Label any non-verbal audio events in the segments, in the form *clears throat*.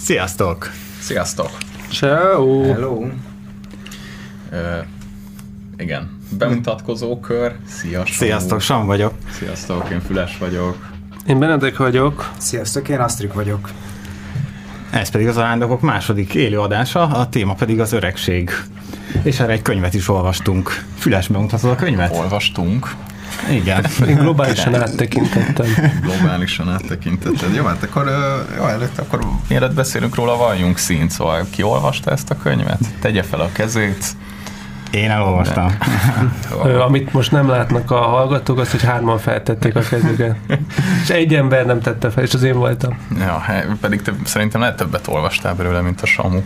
Sziasztok! Sziasztok! Ciao. Hello! Uh, igen, bemutatkozó kör. Szia. Sziasztok, Sam vagyok. Sziasztok, én Füles vagyok. Én Benedek vagyok. Sziasztok, én Asztrik vagyok. Ez pedig az Arándokok második élő adása, a téma pedig az öregség. És erre egy könyvet is olvastunk. Füles bemutatod a könyvet? Olvastunk, Igen. Én globálisan áttekintettem. globálisan áttekintetted. Jó, hát akkor, jó, előtt akkor mielőtt beszélünk róla, valljunk színt, szóval ki olvasta ezt a könyvet? Tegye fel a kezét. Én elolvastam. Ö, amit most nem látnak a hallgatók, az, hogy hárman feltették a kezüket. És egy ember nem tette fel, és az én voltam. Ja, hát pedig te szerintem lehet többet olvastál belőle, mint a Samu.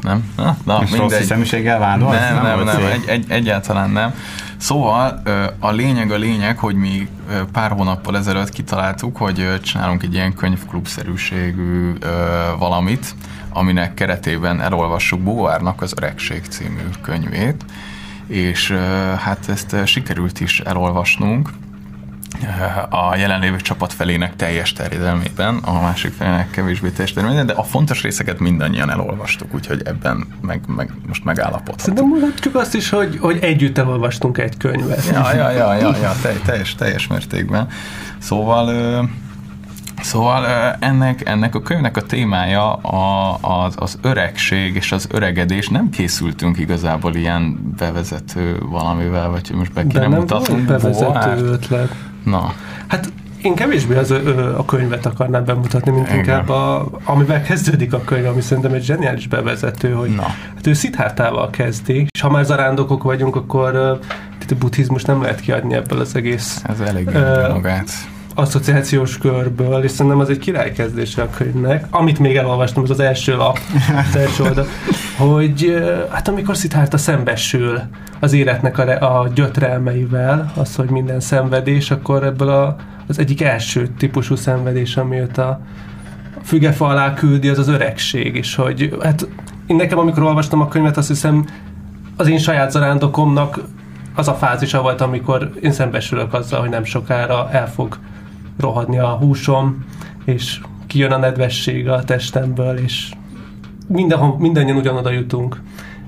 Nem? Na, na Most rossz mindegy. hiszeműséggel vádolsz? Nem, nem, nem, nem cél. egy, egy, egyáltalán nem. Szóval a lényeg a lényeg, hogy mi pár hónappal ezelőtt kitaláltuk, hogy csinálunk egy ilyen könyvklubszerűségű valamit, aminek keretében elolvassuk Bóvárnak az Öregség című könyvét, és hát ezt sikerült is elolvasnunk a jelenlévő csapat felének teljes terjedelmében, a másik felének kevésbé teljes terjedelmében, de a fontos részeket mindannyian elolvastuk, úgyhogy ebben meg, meg most megállapodhatunk. Szerintem mondhatjuk azt is, hogy, hogy együtt elolvastunk egy könyvet. Ja, ja, ja, ja, ja telj, teljes, teljes mértékben. Szóval, szóval ennek, ennek a könyvnek a témája a, az, az öregség és az öregedés. Nem készültünk igazából ilyen bevezető valamivel, vagy most be kéne nem volt Bovárt? bevezető ötlet. Na, Hát én kevésbé az, ö, a könyvet akarnám bemutatni, mint Igen. inkább a, amivel kezdődik a könyv, ami szerintem egy zseniális bevezető, hogy Na. hát ő Szithártával kezdi, és ha már zarándokok vagyunk, akkor a buddhizmus nem lehet kiadni ebből az egész ez elég Ö, magát. Asszociációs körből, és szerintem az egy királykezdése a könyvnek, amit még elolvastam, az az első lap, az első oldal, hogy hát amikor Szithárta szembesül az életnek a, re- a gyötrelmeivel, az, hogy minden szenvedés, akkor ebből a, az egyik első típusú szenvedés, ami őt a fügefa alá küldi, az az öregség, és hogy hát én nekem, amikor olvastam a könyvet, azt hiszem az én saját zarándokomnak az a fázisa volt, amikor én szembesülök azzal, hogy nem sokára el fog rohadni a húsom, és kijön a nedvesség a testemből, és mindenhol, mindannyian ugyanoda jutunk.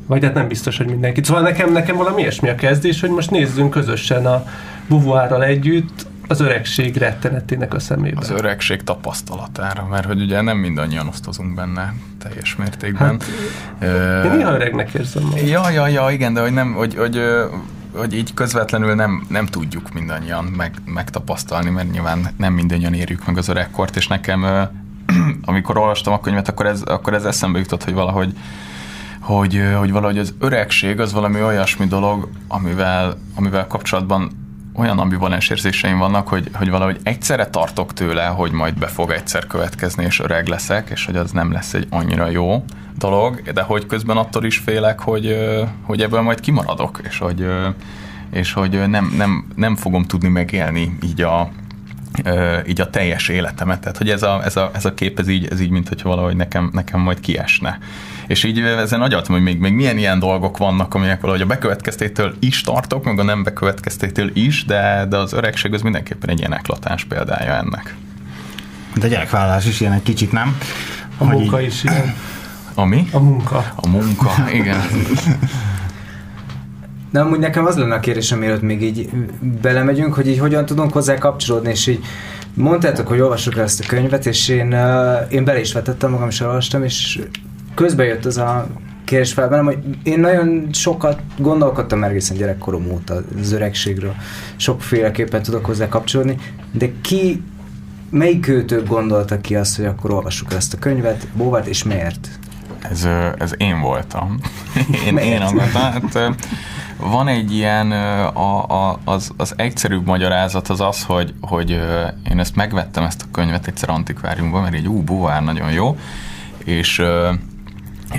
Vagy hát nem biztos, hogy mindenki. Szóval nekem, nekem valami ilyesmi a kezdés, hogy most nézzünk közösen a buvuárral együtt az öregség rettenetének a szemébe. Az öregség tapasztalatára, mert hogy ugye nem mindannyian osztozunk benne teljes mértékben. Hát, Ö, Én néha öregnek érzem magam. Ja, ja, ja, igen, de hogy nem, hogy, hogy, hogy így közvetlenül nem, nem tudjuk mindannyian meg, megtapasztalni, mert nyilván nem mindannyian érjük meg az öregkort, és nekem, *clears throat* amikor olvastam a könyvet, akkor ez, akkor ez eszembe jutott, hogy valahogy hogy, hogy valahogy az öregség az valami olyasmi dolog, amivel, amivel kapcsolatban olyan ambivalens érzéseim vannak, hogy, hogy valahogy egyszerre tartok tőle, hogy majd be fog egyszer következni, és öreg leszek, és hogy az nem lesz egy annyira jó dolog, de hogy közben attól is félek, hogy, hogy ebből majd kimaradok, és hogy, és hogy nem, nem, nem fogom tudni megélni így a, így a teljes életemet. Tehát, hogy ez a, ez a, ez a kép, ez így, ez így mint hogy valahogy nekem, nekem majd kiesne. És így ezen agyaltam, hogy még, még milyen ilyen dolgok vannak, amelyek valahogy a bekövetkeztétől is tartok, meg a nem bekövetkeztétől is, de, de az öregség az mindenképpen egy ilyen eklatáns példája ennek. De a gyerekvállalás is ilyen egy kicsit, nem? A Hogy munka így- is ilyen. Ami? A munka. A munka, igen. *laughs* De amúgy nekem az lenne a kérdésem, mielőtt még így belemegyünk, hogy így hogyan tudunk hozzá kapcsolódni, és így mondtátok, hogy olvassuk el ezt a könyvet, és én, én bele is vetettem magam, is elolvastam, és közben jött az a kérdés fel bennem, hogy én nagyon sokat gondolkodtam egészen gyerekkorom óta az öregségről. Sokféleképpen tudok hozzá kapcsolódni, de ki, melyik őtök gondolta ki azt, hogy akkor olvassuk ezt a könyvet, Bóvát, és miért? Ez, ez én voltam. *laughs* Én, én akartam. Hát, van egy ilyen, a, a, az, az egyszerűbb magyarázat az az, hogy, hogy én ezt megvettem ezt a könyvet egyszer antikváriumban, mert egy ú, buvár nagyon jó, és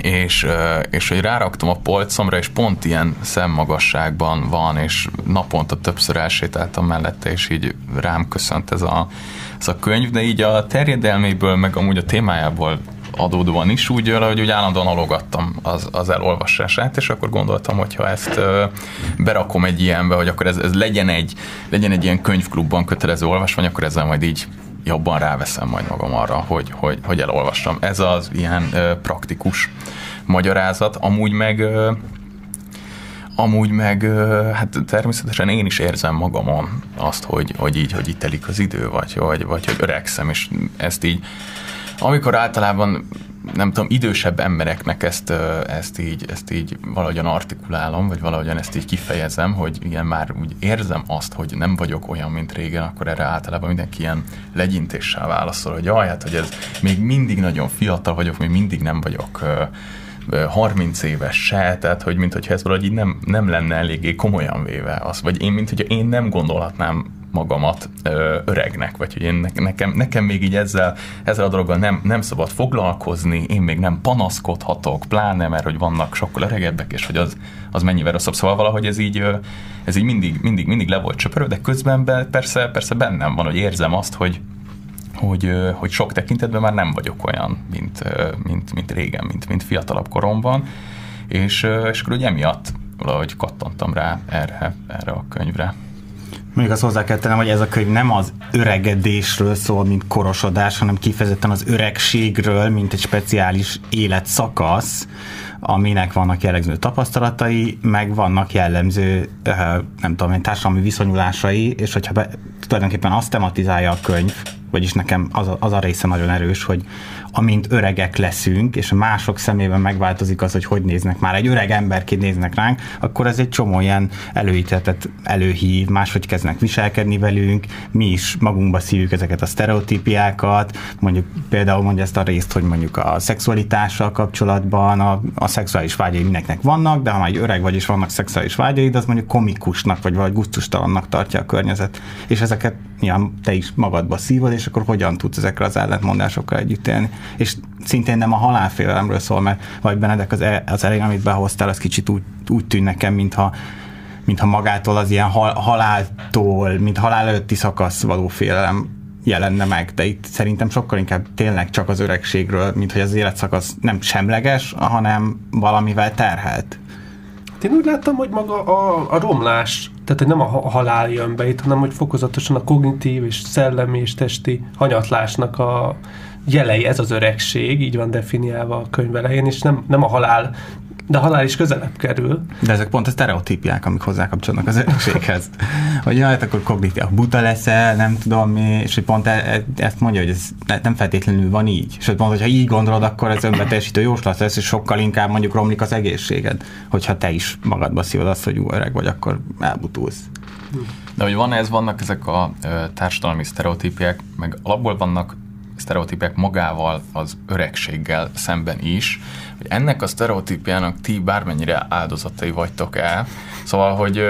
és, és hogy ráraktam a polcomra, és pont ilyen szemmagasságban van, és naponta többször elsétáltam mellette, és így rám köszönt ez a, ez a könyv, de így a terjedelméből, meg amúgy a témájából adódóan is úgy, hogy úgy állandóan halogattam az, az elolvasását, és akkor gondoltam, hogy ha ezt ö, berakom egy ilyenbe, hogy akkor ez, ez legyen, egy, legyen egy ilyen könyvklubban kötelező olvasmány, akkor ezzel majd így jobban ráveszem majd magam arra, hogy, hogy, hogy elolvassam. Ez az ilyen ö, praktikus magyarázat. Amúgy meg ö, Amúgy meg hát természetesen én is érzem magamon azt, hogy, hogy így, hogy itt telik az idő, vagy, vagy, vagy hogy öregszem, és ezt így, amikor általában nem tudom, idősebb embereknek ezt, ezt, így, ezt így valahogyan artikulálom, vagy valahogyan ezt így kifejezem, hogy igen, már úgy érzem azt, hogy nem vagyok olyan, mint régen, akkor erre általában mindenki ilyen legyintéssel válaszol, hogy jaj, hát, hogy ez még mindig nagyon fiatal vagyok, még mindig nem vagyok 30 éves se, tehát hogy mint hogyha ez valahogy így nem, nem lenne eléggé komolyan véve az, vagy én, mint hogyha én nem gondolhatnám magamat ö, öregnek, vagy hogy én nekem, nekem még így ezzel, ezzel a dologgal nem, nem szabad foglalkozni, én még nem panaszkodhatok, pláne, mert hogy vannak sokkal öregebbek, és hogy az, az mennyivel rosszabb. Szóval valahogy ez így, ez így mindig, mindig, mindig le volt csöpörő, de közben be, persze, persze bennem van, hogy érzem azt, hogy, hogy, hogy sok tekintetben már nem vagyok olyan, mint, mint, mint régen, mint, mint fiatalabb koromban, és, és akkor ugye emiatt valahogy kattantam rá erre, erre a könyvre. Mondjuk azt hozzá kell tennem, hogy ez a könyv nem az öregedésről szól, mint korosodás, hanem kifejezetten az öregségről, mint egy speciális életszakasz, aminek vannak jellemző tapasztalatai, meg vannak jellemző, nem tudom, társadalmi viszonyulásai, és hogyha be, tulajdonképpen azt tematizálja a könyv, vagyis nekem az a, az a része nagyon erős, hogy amint öregek leszünk, és a mások szemében megváltozik az, hogy hogy néznek már, egy öreg emberként néznek ránk, akkor ez egy csomó ilyen előítéletet előhív, máshogy kezdnek viselkedni velünk, mi is magunkba szívjuk ezeket a sztereotípiákat, mondjuk például mondja ezt a részt, hogy mondjuk a szexualitással kapcsolatban a, a szexuális vágyai mindenkinek vannak, de ha már öreg vagy és vannak szexuális vágyai, az mondjuk komikusnak vagy vagy gusztustalannak tartja a környezet. És ezeket nyilván te is magadba szívod, akkor hogyan tudsz ezekre az ellentmondásokkal együtt élni és szintén nem a halálfélelemről szól, mert vagy Benedek az, e, az elején, amit behoztál, az kicsit úgy, úgy tűn nekem, mintha mintha magától az ilyen hal, haláltól, mint halál előtti szakasz való félelem jelenne meg, de itt szerintem sokkal inkább tényleg csak az öregségről, mint hogy az életszakasz nem semleges, hanem valamivel terhelt. Én úgy láttam, hogy maga a, a romlás, tehát hogy nem a halál jön be itt, hanem hogy fokozatosan a kognitív és szellemi és testi hanyatlásnak a, jelei, ez az öregség, így van definiálva a könyv elején, és nem, nem a halál, de a halál is közelebb kerül. De ezek pont a sztereotípiák, amik hozzákapcsolnak az öregséghez. *laughs* hogy jaj, hát akkor kognitív, buta leszel, nem tudom mi, és hogy pont e, e, ezt mondja, hogy ez nem feltétlenül van így. És hogy pont, hogyha így gondolod, akkor ez önbeteljesítő jóslat lesz, és sokkal inkább mondjuk romlik az egészséged, hogyha te is magadba szívod azt, hogy jó öreg vagy, akkor elbutulsz. De hogy van ez, vannak ezek a ö, társadalmi sztereotípiák, meg alapból vannak sztereotípiák magával az öregséggel szemben is, hogy ennek a sztereotípiának ti bármennyire áldozatai vagytok el, szóval, hogy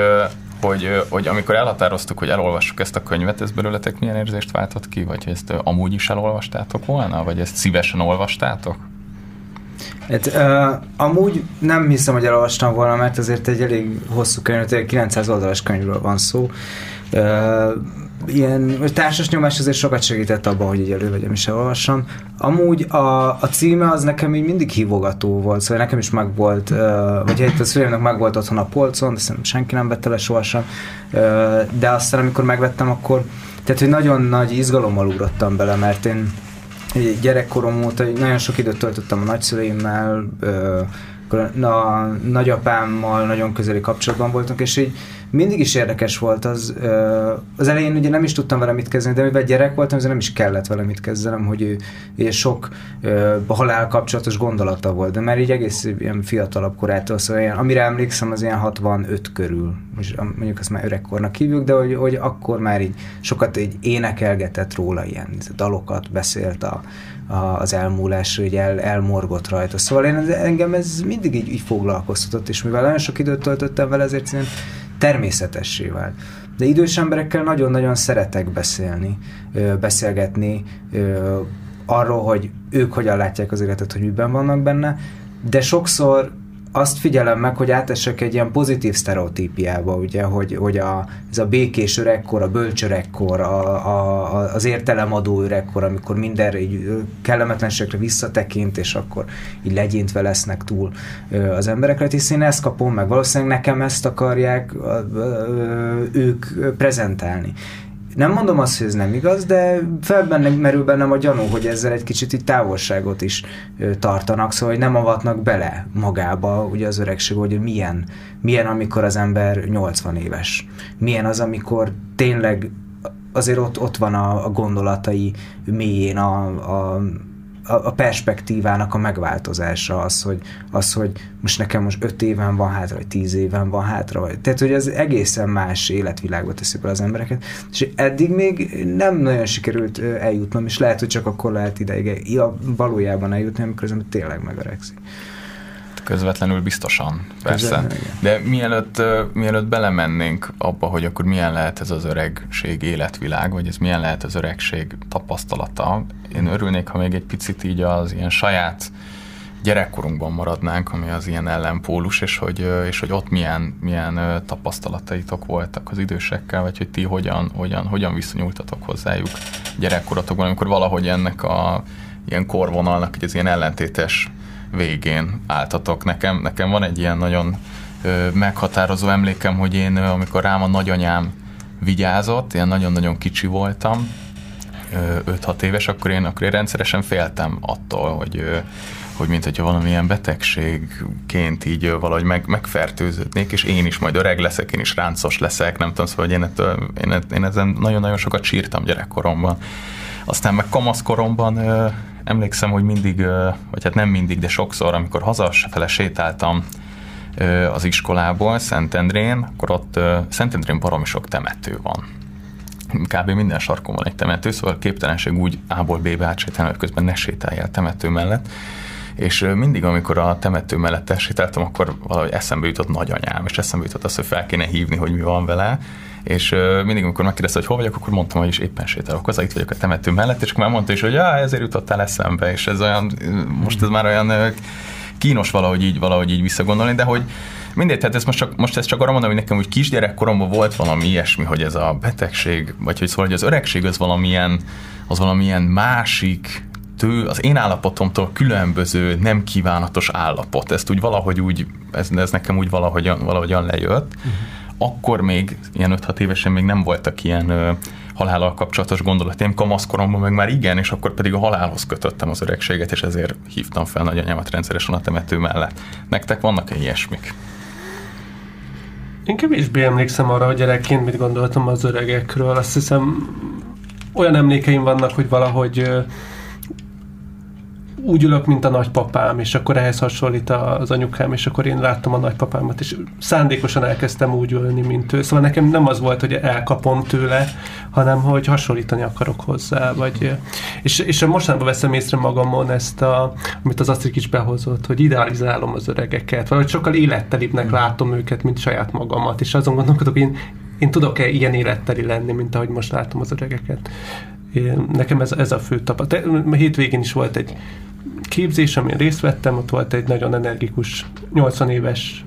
hogy, hogy amikor elhatároztuk, hogy elolvassuk ezt a könyvet, ez belőletek milyen érzést váltott ki? Vagy ezt amúgy is elolvastátok volna? Vagy ezt szívesen olvastátok? Hát, uh, amúgy nem hiszem, hogy elolvastam volna, mert azért egy elég hosszú könyv, 900 oldalas könyvről van szó. Uh, ilyen társas nyomás azért sokat segített abban, hogy így elővegyem és elolvassam. Amúgy a, a címe az nekem így mindig hívogató volt, szóval nekem is megvolt, uh, vagy hát a szüleimnek megvolt otthon a polcon, de szerintem senki nem vette le sohasem, uh, de aztán amikor megvettem, akkor tehát, hogy nagyon nagy izgalommal ugrottam bele, mert én gyerekkorom óta nagyon sok időt töltöttem a nagyszüleimmel, uh, a nagyapámmal nagyon közeli kapcsolatban voltunk, és így mindig is érdekes volt az, az elején ugye nem is tudtam vele mit kezdeni, de mivel gyerek voltam, ezért nem is kellett vele mit kezdenem, hogy ő ugye sok halál kapcsolatos gondolata volt, de már így egész ilyen fiatalabb korától, szóval ilyen, amire emlékszem, az ilyen 65 körül, most mondjuk azt már öregkornak hívjuk, de hogy, hogy akkor már így sokat így énekelgetett róla ilyen dalokat, beszélt a, az elmúlásról, hogy el, elmorgott rajta. Szóval én, engem ez mindig így, így foglalkoztatott, és mivel nagyon sok időt töltöttem vele, ezért én természetessé vált. De idős emberekkel nagyon-nagyon szeretek beszélni, beszélgetni arról, hogy ők hogyan látják az életet, hogy miben vannak benne, de sokszor azt figyelem meg, hogy átesek egy ilyen pozitív sztereotípiába, ugye, hogy, hogy a, ez a békés öregkor, a bölcs öregkor, a, a, az értelemadó öregkor, amikor minden így kellemetlenségre visszatekint, és akkor így legyintve lesznek túl az emberekre, hisz én ezt kapom meg. Valószínűleg nekem ezt akarják ők prezentálni. Nem mondom azt, hogy ez nem igaz, de felbennem merül bennem a gyanú, hogy ezzel egy kicsit így távolságot is tartanak, szóval hogy nem avatnak bele magába ugye az öregség, hogy milyen, milyen amikor az ember 80 éves. Milyen az, amikor tényleg azért ott, ott van a, a gondolatai mélyén a, a a perspektívának a megváltozása az, hogy, az, hogy most nekem most öt éven van hátra, vagy tíz éven van hátra, vagy, tehát hogy ez egészen más életvilágba teszi be az embereket, és eddig még nem nagyon sikerült eljutnom, és lehet, hogy csak akkor lehet ideig ja, valójában eljutni, amikor az ember tényleg megöregszik. Közvetlenül biztosan, persze. Közvetlenül, De mielőtt, mielőtt belemennénk abba, hogy akkor milyen lehet ez az öregség életvilág, vagy ez milyen lehet az öregség tapasztalata, én örülnék, ha még egy picit így az ilyen saját gyerekkorunkban maradnánk, ami az ilyen ellenpólus, és hogy, és hogy ott milyen, milyen tapasztalataitok voltak az idősekkel, vagy hogy ti hogyan, hogyan, hogyan viszonyultatok hozzájuk gyerekkoratokban, amikor valahogy ennek a ilyen korvonalnak, hogy az ilyen ellentétes végén álltatok. Nekem, nekem van egy ilyen nagyon meghatározó emlékem, hogy én, amikor rám a nagyanyám vigyázott, ilyen nagyon-nagyon kicsi voltam, 5-6 éves, akkor én, akkor én rendszeresen féltem attól, hogy, hogy mint hogyha valamilyen betegségként így valahogy meg, megfertőződnék, és én is majd öreg leszek, én is ráncos leszek, nem tudom, szóval hogy én, ettől, én, én ezen nagyon-nagyon sokat sírtam gyerekkoromban. Aztán meg kamaszkoromban emlékszem, hogy mindig, vagy hát nem mindig, de sokszor, amikor hazafele sétáltam az iskolából, Szentendrén, akkor ott Szentendrén baromi sok temető van. Kb. minden sarkon van egy temető, szóval képtelenség úgy A-ból B-be átsétálni, hogy közben ne sétáljál temető mellett. És mindig, amikor a temető mellett sétáltam, akkor valahogy eszembe jutott nagyanyám, és eszembe jutott az, hogy fel kéne hívni, hogy mi van vele, és mindig, amikor megkérdezte, hogy hol vagyok, akkor mondtam, hogy is éppen sétálok hozzá, itt vagyok a temető mellett, és akkor már mondta is, hogy ja, ezért jutottál eszembe, és ez olyan, most ez már olyan kínos valahogy így, valahogy így visszagondolni, de hogy mindegy, tehát ez most, csak, most ezt csak arra mondom, hogy nekem úgy kisgyerekkoromban volt valami ilyesmi, hogy ez a betegség, vagy hogy szóval, hogy az öregség az valamilyen, az valamilyen másik tő, az én állapotomtól különböző, nem kívánatos állapot. Ezt úgy valahogy úgy, ez, ez nekem úgy valahogyan, valahogyan lejött. Uh-huh akkor még, ilyen 5-6 évesen még nem voltak ilyen ö, halállal kapcsolatos gondolataim, kamaszkoromban meg már igen, és akkor pedig a halálhoz kötöttem az öregséget, és ezért hívtam fel nagyanyámat rendszeresen a temető mellett. Nektek vannak-e ilyesmik? Én kevésbé emlékszem arra, hogy gyerekként mit gondoltam az öregekről. Azt hiszem, olyan emlékeim vannak, hogy valahogy úgy ülök, mint a nagypapám, és akkor ehhez hasonlít az anyukám, és akkor én láttam a nagypapámat, és szándékosan elkezdtem úgy ülni, mint ő. Szóval nekem nem az volt, hogy elkapom tőle, hanem hogy hasonlítani akarok hozzá. Vagy, és, és mostanában veszem észre magamon ezt, a, amit az Asztrik is behozott, hogy idealizálom az öregeket, valahogy sokkal élettelibbnek látom őket, mint saját magamat, és azon gondolkodok, hogy én, én tudok-e ilyen életteli lenni, mint ahogy most látom az öregeket. Én, nekem ez, ez a fő tapasztalat. Hétvégén is volt egy képzés, amin részt vettem, ott volt egy nagyon energikus 80 éves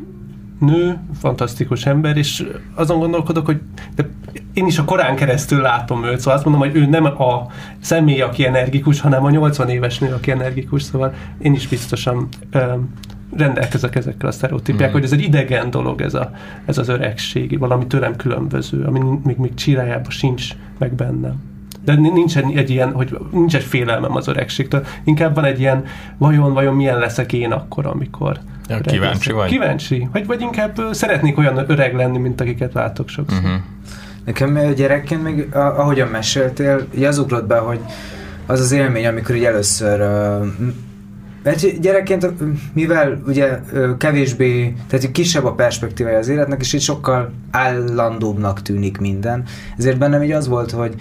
nő, fantasztikus ember, és azon gondolkodok, hogy de én is a korán keresztül látom őt, szóval azt mondom, hogy ő nem a személy, aki energikus, hanem a 80 éves nő, aki energikus, szóval én is biztosan ö, rendelkezek ezekkel a sztereotípiák, mm. hogy ez egy idegen dolog, ez, a, ez az öregség, valami tőlem különböző, ami még, még csirájában sincs meg bennem de nincsen egy ilyen, hogy nincs egy félelmem az öregségtől. Inkább van egy ilyen, vajon, vajon milyen leszek én akkor, amikor ja, kíváncsi vagy? Kíváncsi. Vagy, vagy inkább szeretnék olyan öreg lenni, mint akiket látok sokszor. Uh-huh. Nekem gyerekként még, ahogyan meséltél, így az ugrott be, hogy az az élmény, amikor így először mert gyerekként, mivel ugye kevésbé, tehát kisebb a perspektívája az életnek, és így sokkal állandóbbnak tűnik minden, ezért bennem így az volt, hogy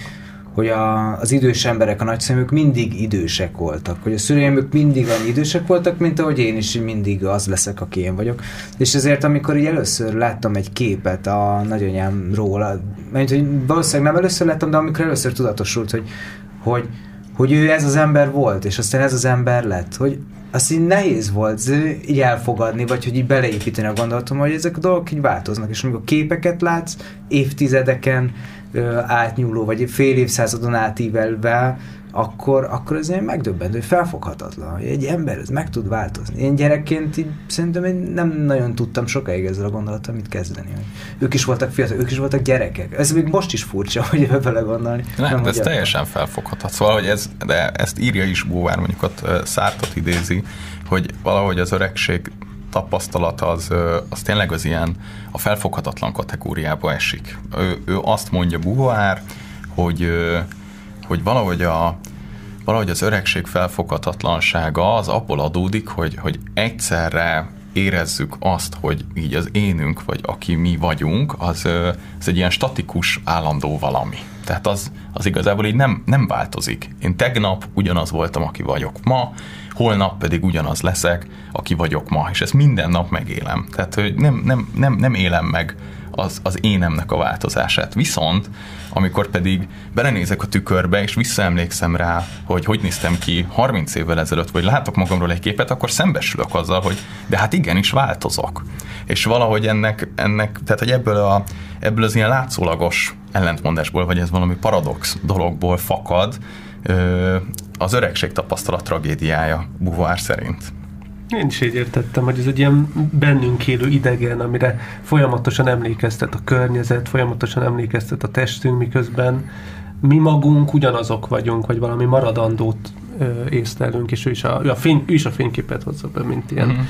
hogy a, az idős emberek, a nagyszeműk mindig idősek voltak, hogy a szüleim mindig annyi idősek voltak, mint ahogy én is mindig az leszek, aki én vagyok. És ezért, amikor így először láttam egy képet a nagyanyámról, mert hogy valószínűleg nem először láttam, de amikor először tudatosult, hogy, hogy, hogy ő ez az ember volt, és aztán ez az ember lett, hogy azt így nehéz volt így elfogadni, vagy hogy így beleépíteni a gondolatom, hogy ezek a dolgok így változnak, és amikor képeket látsz évtizedeken, átnyúló, vagy fél évszázadon átívelve akkor, akkor ez ilyen megdöbbentő, felfoghatatlan, hogy egy ember ez meg tud változni. Én gyerekként így szerintem én nem nagyon tudtam sokáig ezzel a gondolattal mit kezdeni. Hogy ők is voltak fiatal, ők is voltak gyerekek. Ez még most is furcsa, *laughs* hogy vele gondolni. Nem, nem de ez teljesen felfogható. Szóval, hogy ez, de ezt írja is Bóvár, mondjuk ott Szártot idézi, hogy valahogy az öregség tapasztalata az, az tényleg az ilyen a felfoghatatlan kategóriába esik. Ő, ő azt mondja Buhoár, hogy, hogy valahogy, a, valahogy az öregség felfoghatatlansága az abból adódik, hogy, hogy egyszerre érezzük azt, hogy így az énünk, vagy aki mi vagyunk, az, az egy ilyen statikus, állandó valami. Tehát az, az igazából így nem, nem változik. Én tegnap ugyanaz voltam, aki vagyok ma, holnap pedig ugyanaz leszek, aki vagyok ma, és ezt minden nap megélem. Tehát, hogy nem, nem, nem, nem élem meg az, az énemnek a változását. Viszont, amikor pedig belenézek a tükörbe, és visszaemlékszem rá, hogy hogy néztem ki 30 évvel ezelőtt, vagy látok magamról egy képet, akkor szembesülök azzal, hogy de hát igenis változok. És valahogy ennek, ennek tehát hogy ebből, a, ebből az ilyen látszólagos ellentmondásból, vagy ez valami paradox dologból fakad, az öregség tapasztalat tragédiája Buvár szerint. Én is így értettem, hogy ez egy ilyen bennünk élő idegen, amire folyamatosan emlékeztet a környezet, folyamatosan emlékeztet a testünk, miközben mi magunk ugyanazok vagyunk, vagy valami maradandót ö, észlelünk, és ő is a, ő, a fény, ő is a fényképet hozza be, mint ilyen mm-hmm.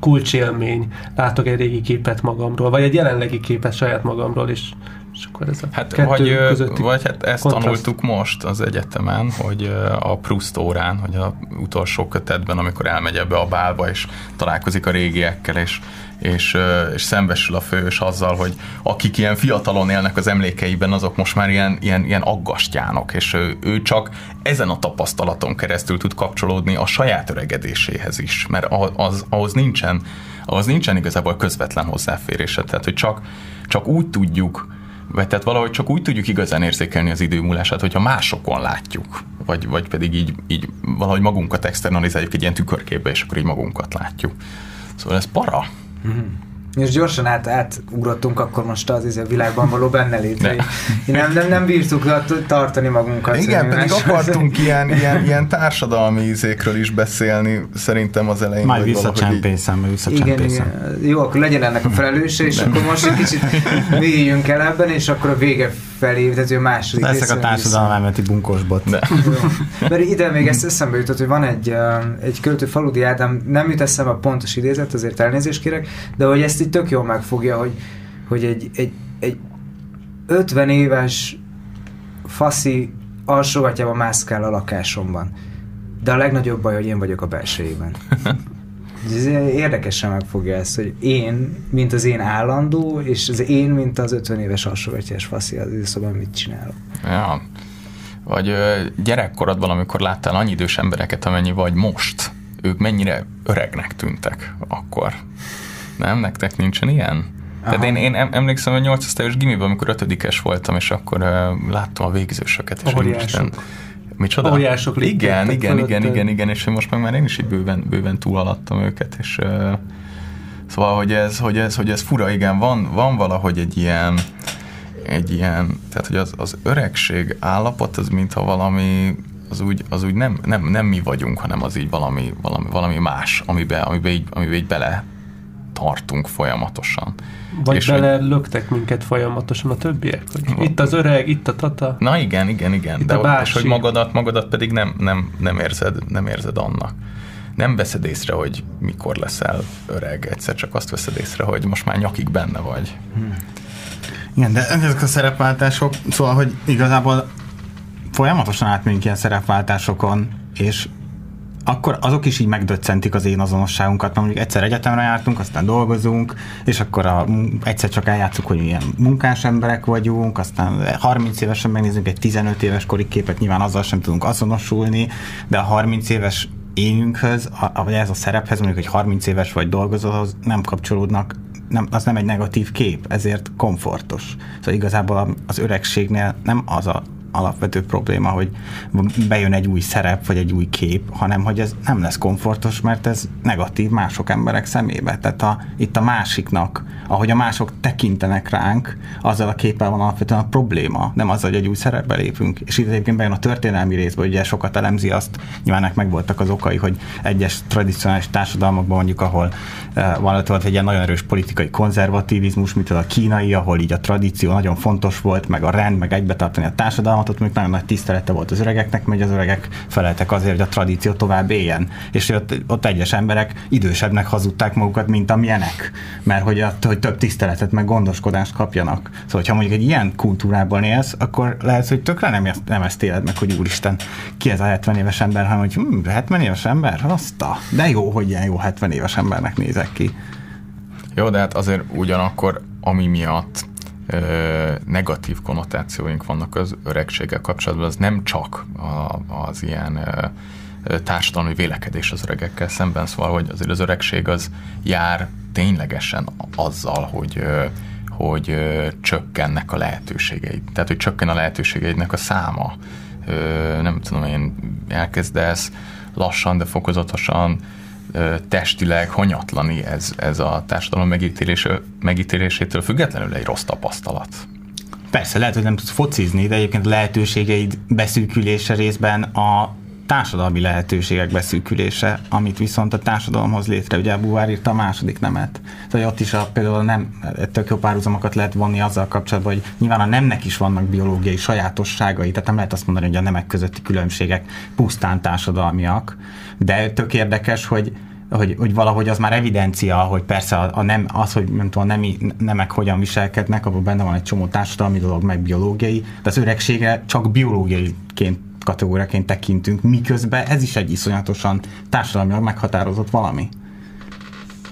kulcsélmény. Látok egy régi képet magamról, vagy egy jelenlegi képet saját magamról, és és akkor ez a hát, vagy, vagy hát ezt kontraszt. tanultuk most az egyetemen, hogy a Proust órán, hogy a utolsó kötetben, amikor elmegy ebbe a bálba, és találkozik a régiekkel, és és, és szembesül a fős azzal, hogy akik ilyen fiatalon élnek az emlékeiben, azok most már ilyen, ilyen, ilyen aggastyánok, és ő, ő csak ezen a tapasztalaton keresztül tud kapcsolódni a saját öregedéséhez is, mert az, ahhoz nincsen ahhoz nincsen igazából közvetlen hozzáférése, tehát hogy csak, csak úgy tudjuk vagy tehát valahogy csak úgy tudjuk igazán érzékelni az idő múlását, hogyha másokon látjuk, vagy, vagy pedig így, így valahogy magunkat externalizáljuk egy ilyen tükörképbe, és akkor így magunkat látjuk. Szóval ez para. Mm-hmm. És gyorsan át, átugrottunk akkor most az izé, a világban való benne létre. Nem, nem, nem bírtuk tartani magunkat. Igen, pedig akartunk *laughs* ilyen, ilyen, ilyen társadalmi ízékről is beszélni, szerintem az elején. Majd visszacsempészem, visszacsempészem. Igen, igen. Jó, akkor legyen ennek a felelőse, és akkor most egy kicsit mélyüljünk el ebben, és akkor a vége felé, tehát a második Leszek a társadalmi bunkosbot. Mert ide még ezt eszembe jutott, hogy van egy, egy költő Faludi Ádám, nem jut eszembe a pontos idézet, azért elnézést kérek, de hogy ezt így tök jól megfogja, hogy, hogy egy, egy, egy 50 éves faszi alsógatjában mászkál a lakásomban. De a legnagyobb baj, hogy én vagyok a belsejében. *laughs* Ez érdekesen megfogja ezt, hogy én, mint az én állandó, és az én, mint az 50 éves alsógatjás faszi az időszakban mit csinálok. Ja. Vagy gyerekkorodban, amikor láttál annyi idős embereket, amennyi vagy most, ők mennyire öregnek tűntek akkor. Nem? Nektek nincsen ilyen? Aha. Tehát én, én emlékszem, hogy 8 osztályos gimiben, amikor ötödikes voltam, és akkor uh, láttam a végzősöket. És Óriások. Micsoda? Óriások igen, igen, igen, igen, igen, és most meg már én is így bőven, bőven túlalattam őket, és uh, szóval, hogy ez, hogy ez, hogy ez fura, igen, van, van valahogy egy ilyen, egy ilyen, tehát hogy az, az öregség állapot, az mintha valami, az úgy, az úgy nem, nem, nem mi vagyunk, hanem az így valami, valami, valami más, amibe, amibe, így, amibe így bele tartunk folyamatosan. Vagy és bele hogy... löktek minket folyamatosan a többiek? Hogy itt az öreg, itt a tata. Na igen, igen, igen. Itt De a és hogy magadat, magadat pedig nem, nem, nem, érzed, nem érzed annak. Nem veszed észre, hogy mikor leszel öreg, egyszer csak azt veszed észre, hogy most már nyakig benne vagy. Hmm. Igen, de ezek a szerepváltások, szóval, hogy igazából folyamatosan átmegyünk ilyen szerepváltásokon, és akkor azok is így megdöccentik az én azonosságunkat, mert mondjuk egyszer egyetemre jártunk, aztán dolgozunk, és akkor a, egyszer csak eljátszuk, hogy ilyen munkás emberek vagyunk, aztán 30 évesen megnézzünk egy 15 éves kori képet, nyilván azzal sem tudunk azonosulni, de a 30 éves énünkhöz, vagy ez a szerephez, mondjuk, hogy 30 éves vagy dolgozóhoz nem kapcsolódnak, nem, az nem egy negatív kép, ezért komfortos. Szóval igazából az öregségnél nem az a alapvető probléma, hogy bejön egy új szerep, vagy egy új kép, hanem hogy ez nem lesz komfortos, mert ez negatív mások emberek szemébe. Tehát a, itt a másiknak, ahogy a mások tekintenek ránk, azzal a képpel van alapvetően a probléma, nem az, hogy egy új szerepbe lépünk. És itt egyébként bejön a történelmi részbe, ugye sokat elemzi azt, nyilván meg voltak az okai, hogy egyes tradicionális társadalmakban mondjuk, ahol uh, volt egy ilyen nagyon erős politikai konzervativizmus, mint a kínai, ahol így a tradíció nagyon fontos volt, meg a rend, meg egybetartani a társadalmat, ott még nagyon nagy tisztelete volt az öregeknek, mert az öregek feleltek azért, hogy a tradíció tovább éljen. És ott, ott egyes emberek idősebbnek hazudták magukat, mint amilyenek, mert hogy, a, hogy több tiszteletet, meg gondoskodást kapjanak. Szóval, ha mondjuk egy ilyen kultúrában élsz, akkor lehet, hogy tökre nem, nem ezt éled meg, hogy úristen, ki ez a 70 éves ember, hanem hogy hm, 70 éves ember, azt a, de jó, hogy ilyen jó 70 éves embernek nézek ki. Jó, de hát azért ugyanakkor, ami miatt negatív konnotációink vannak az öregséggel kapcsolatban, az nem csak az ilyen társadalmi vélekedés az öregekkel szemben, szóval, hogy azért az öregség az jár ténylegesen azzal, hogy hogy csökkennek a lehetőségeid. Tehát, hogy csökken a lehetőségeidnek a száma. Nem tudom, én elkezdesz lassan, de fokozatosan testileg hanyatlani ez, ez a társadalom megítélése, megítélésétől függetlenül egy rossz tapasztalat. Persze, lehet, hogy nem tudsz focizni, de egyébként lehetőségeid beszűkülése részben a társadalmi lehetőségek beszűkülése, amit viszont a társadalomhoz létre, ugye Buvár írta a második nemet. Tehát ott is a, például nem, tök jó párhuzamokat lehet vonni azzal kapcsolatban, hogy nyilván a nemnek is vannak biológiai sajátosságai, tehát nem lehet azt mondani, hogy a nemek közötti különbségek pusztán társadalmiak, de tök érdekes, hogy hogy, hogy valahogy az már evidencia, hogy persze a, a nem, az, hogy nem tudom, a nemi, nemek hogyan viselkednek, abban benne van egy csomó társadalmi dolog, meg biológiai, de az öregsége csak biológiaiként kategóriaként tekintünk, miközben ez is egy iszonyatosan társadalmilag meghatározott valami.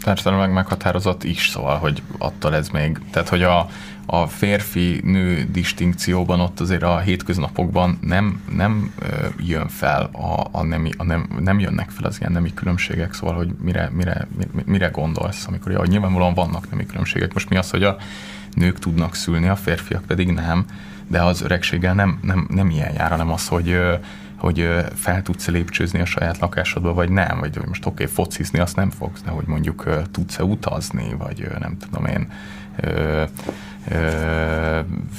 Társadalmilag meghatározott is, szóval, hogy attól ez még, tehát hogy a, a férfi-nő distinkcióban ott azért a hétköznapokban nem, nem jön fel a, a, nemi, a nem, nem jönnek fel az ilyen nemi különbségek, szóval, hogy mire, mire, mire gondolsz, amikor ja, nyilvánvalóan vannak nemi különbségek. Most mi az, hogy a nők tudnak szülni, a férfiak pedig nem, de az öregséggel nem, nem, nem ilyen jár, hanem az, hogy hogy fel tudsz lépcsőzni a saját lakásodba, vagy nem, vagy most oké, okay, focizni azt nem fogsz, de hogy mondjuk tudsz-e utazni, vagy nem tudom én,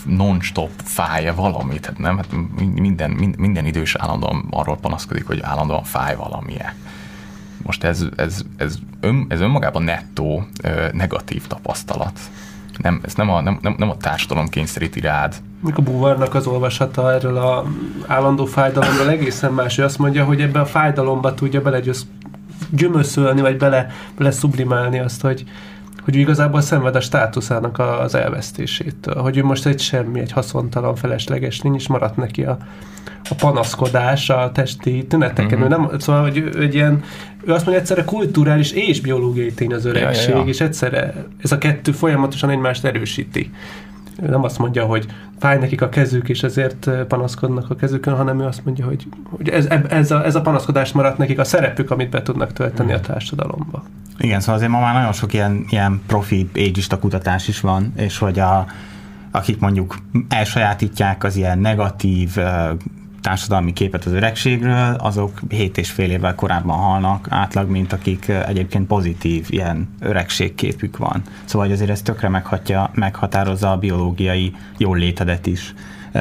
non-stop fáj valamit, hát nem? Hát minden, minden idős állandóan arról panaszkodik, hogy állandóan fáj valamie. Most ez, ez, ez, ön, ez önmagában nettó negatív tapasztalat. Nem, ez nem a, nem, nem, nem a társadalom kényszeríti rád. Mikor Búvarnak az olvasata erről a állandó fájdalomról egészen más, hogy azt mondja, hogy ebbe a fájdalomba tudja belegyőz gyömöszölni, vagy bele, bele sublimálni azt, hogy, hogy ő igazából szenved a státuszának az elvesztésétől, hogy ő most egy semmi, egy haszontalan, felesleges lény, és maradt neki a, a panaszkodás a testi tüneteken. Mm-hmm. Ő nem, szóval, hogy ő, egy ilyen, ő azt mondja, egyszerre kulturális és biológiai tény az öregség, ja, ja, ja. és egyszerre ez a kettő folyamatosan egymást erősíti. Ő nem azt mondja, hogy fáj nekik a kezük, és ezért panaszkodnak a kezükön, hanem ő azt mondja, hogy, hogy ez, ez, a, ez a panaszkodás maradt nekik a szerepük, amit be tudnak tölteni a társadalomba. Igen, szóval azért ma már nagyon sok ilyen, ilyen profi ageista kutatás is van, és hogy a, akik mondjuk elsajátítják az ilyen negatív társadalmi képet az öregségről, azok 7 és fél évvel korábban halnak átlag, mint akik egyébként pozitív ilyen öregségképük van. Szóval azért ez tökre meghatja, meghatározza a biológiai jól létedet is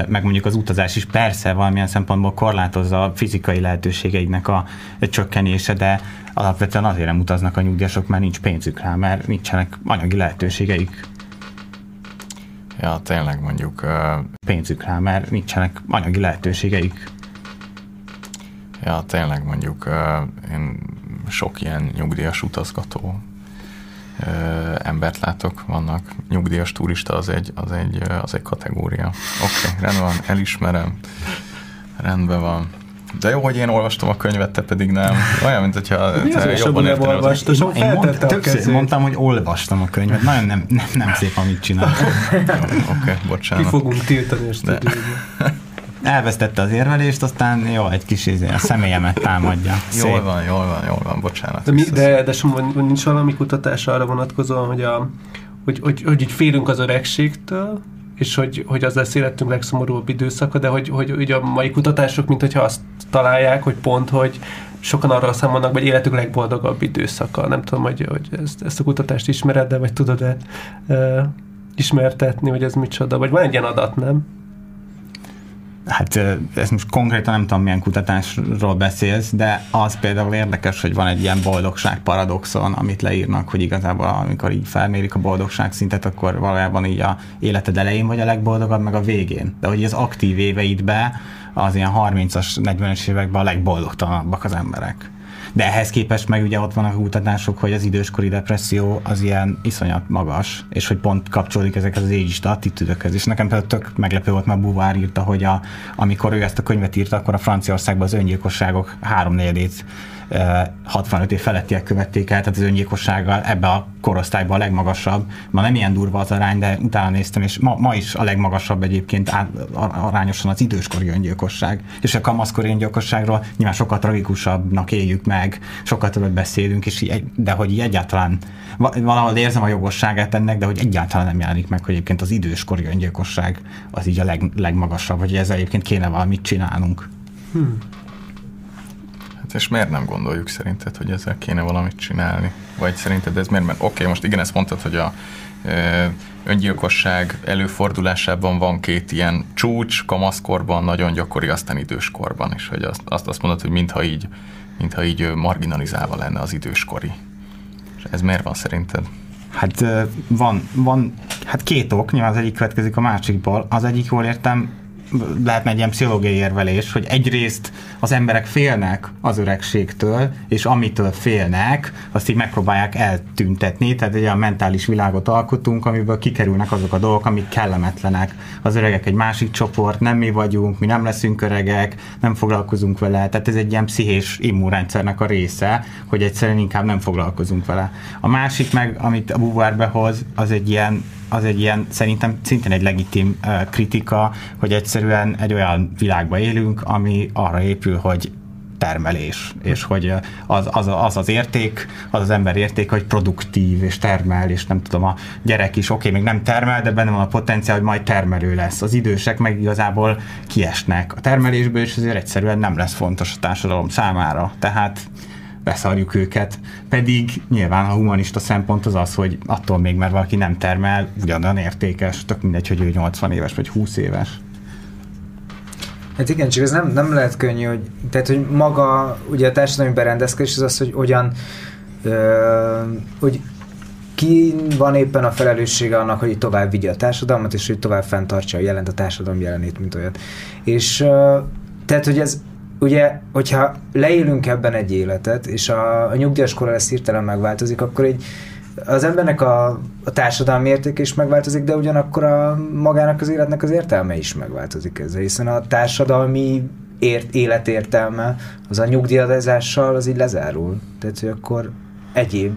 meg mondjuk az utazás is persze valamilyen szempontból korlátozza a fizikai lehetőségeidnek a csökkenése, de alapvetően azért nem utaznak a nyugdíjasok, mert nincs pénzük rá, mert nincsenek anyagi lehetőségeik. Ja, tényleg mondjuk... Uh... Pénzük rá, mert nincsenek anyagi lehetőségeik. Ja, tényleg mondjuk uh, én sok ilyen nyugdíjas utazgató uh, embert látok, vannak. Nyugdíjas turista az egy, az egy, az egy kategória. Oké, okay, rendben van, elismerem. Rendben van. De jó, hogy én olvastam a könyvet, te pedig nem. Olyan, mint hogyha te jobban értenél. Olvastam, az... Én, mond, többször mondtam, hogy olvastam a könyvet. Nagyon nem, nem, nem szép, amit csinál. Oké, okay, bocsánat. Ki fogunk tiltani a De. Elvesztette az érvelést, aztán jó, egy kis izé, a személyemet támadja. Szép. Jól van, jól van, jól van, bocsánat. De, mi, de, de sem, nincs valami kutatás arra vonatkozóan, hogy, a, hogy, hogy, hogy, hogy félünk az öregségtől, és hogy, hogy az lesz életünk legszomorúbb időszaka, de hogy, hogy ugye a mai kutatások, mint hogyha azt találják, hogy pont, hogy sokan arra számolnak, hogy életük legboldogabb időszaka. Nem tudom, hogy, hogy ezt, ezt a kutatást ismered, de vagy tudod-e uh, ismertetni, hogy ez micsoda, vagy van egy ilyen adat, nem? Hát ez most konkrétan nem tudom, milyen kutatásról beszélsz, de az például érdekes, hogy van egy ilyen boldogság paradoxon, amit leírnak, hogy igazából amikor így felmérik a boldogság szintet, akkor valójában így a életed elején vagy a legboldogabb, meg a végén. De hogy az aktív éveidbe az ilyen 30-as, 40-es években a legboldogtalanabbak az emberek. De ehhez képest meg ugye ott vannak a kutatások, hogy az időskori depresszió az ilyen iszonyat magas, és hogy pont kapcsolódik ezekhez az égista attitűdökhez. És nekem például tök meglepő volt, mert Buvár írta, hogy a, amikor ő ezt a könyvet írta, akkor a Franciaországban az öngyilkosságok háromnegyedét 65 év felettiek követték el, tehát az öngyilkossággal ebbe a korosztályban a legmagasabb. Ma nem ilyen durva az arány, de utána néztem, és ma, ma is a legmagasabb egyébként arányosan az időskori öngyilkosság. És a kamaszkori öngyilkosságról nyilván sokkal tragikusabbnak éljük meg, sokkal többet beszélünk, és így, de hogy így egyáltalán valahol érzem a jogosságát ennek, de hogy egyáltalán nem jelenik meg, hogy egyébként az időskori öngyilkosság az így a leg, legmagasabb, hogy ezzel egyébként kéne valamit csinálnunk. Hmm. Hát és miért nem gondoljuk szerinted, hogy ezzel kéne valamit csinálni? Vagy szerinted ez miért? Mert oké, okay, most igen, ezt mondtad, hogy a ö, öngyilkosság előfordulásában van két ilyen csúcs, kamaszkorban, nagyon gyakori, aztán időskorban is, hogy azt, azt, azt mondod, hogy mintha így, mintha így marginalizálva lenne az időskori. És ez miért van szerinted? Hát van, van hát két ok, nyilván az egyik következik a másikból. Az egyik, jól értem, lehetne egy ilyen pszichológiai érvelés, hogy egyrészt az emberek félnek az öregségtől, és amitől félnek, azt így megpróbálják eltüntetni, tehát egy olyan mentális világot alkotunk, amiből kikerülnek azok a dolgok, amik kellemetlenek. Az öregek egy másik csoport, nem mi vagyunk, mi nem leszünk öregek, nem foglalkozunk vele, tehát ez egy ilyen pszichés immunrendszernek a része, hogy egyszerűen inkább nem foglalkozunk vele. A másik meg, amit a Beauvoir behoz, az egy ilyen az egy ilyen, szerintem szintén egy legitim kritika, hogy egyszerűen egy olyan világban élünk, ami arra épül, hogy termelés, és hogy az az, az az érték, az az ember érték, hogy produktív, és termel, és nem tudom, a gyerek is oké, okay, még nem termel, de benne van a potenciál, hogy majd termelő lesz. Az idősek meg igazából kiesnek a termelésből, és ezért egyszerűen nem lesz fontos a társadalom számára. Tehát beszarjuk őket. Pedig nyilván a humanista szempont az az, hogy attól még, mert valaki nem termel, ugyanolyan értékes, tök mindegy, hogy ő 80 éves vagy 20 éves. Hát igen, csak ez nem, nem lehet könnyű, hogy, tehát, hogy maga, ugye a társadalmi berendezkedés az az, hogy hogyan, hogy ki van éppen a felelőssége annak, hogy tovább vigye a társadalmat, és hogy tovább fenntartsa a jelent a társadalom jelenét, mint olyat. És tehát, hogy ez ugye, hogyha leélünk ebben egy életet, és a, a nyugdíjas kor lesz hirtelen megváltozik, akkor egy, az embernek a, a társadalmi értéke is megváltozik, de ugyanakkor a magának az életnek az értelme is megváltozik ezzel, hiszen a társadalmi ért, életértelme az a nyugdíjazással az így lezárul. Tehát, hogy akkor egyéb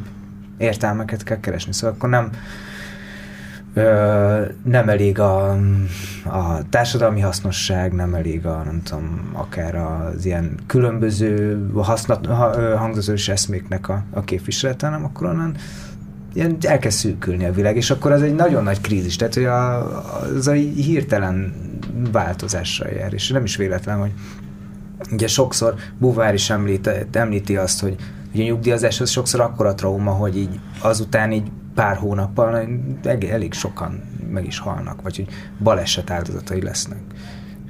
értelmeket kell keresni. Szóval akkor nem, ö, nem elég a, a társadalmi hasznosság, nem elég a, nem tudom, akár az ilyen különböző hasznat, ha, hangzós eszméknek a, a képviselete, hanem akkor onnan ilyen elkezd szűkülni a világ, és akkor az egy nagyon nagy krízis, tehát hogy a, az a hirtelen változással jár, és nem is véletlen, hogy ugye sokszor Buvár is említ, említi azt, hogy ugye a nyugdíjazás az sokszor akkora trauma, hogy így azután így pár hónappal elég sokan meg is halnak, vagy hogy baleset áldozatai lesznek.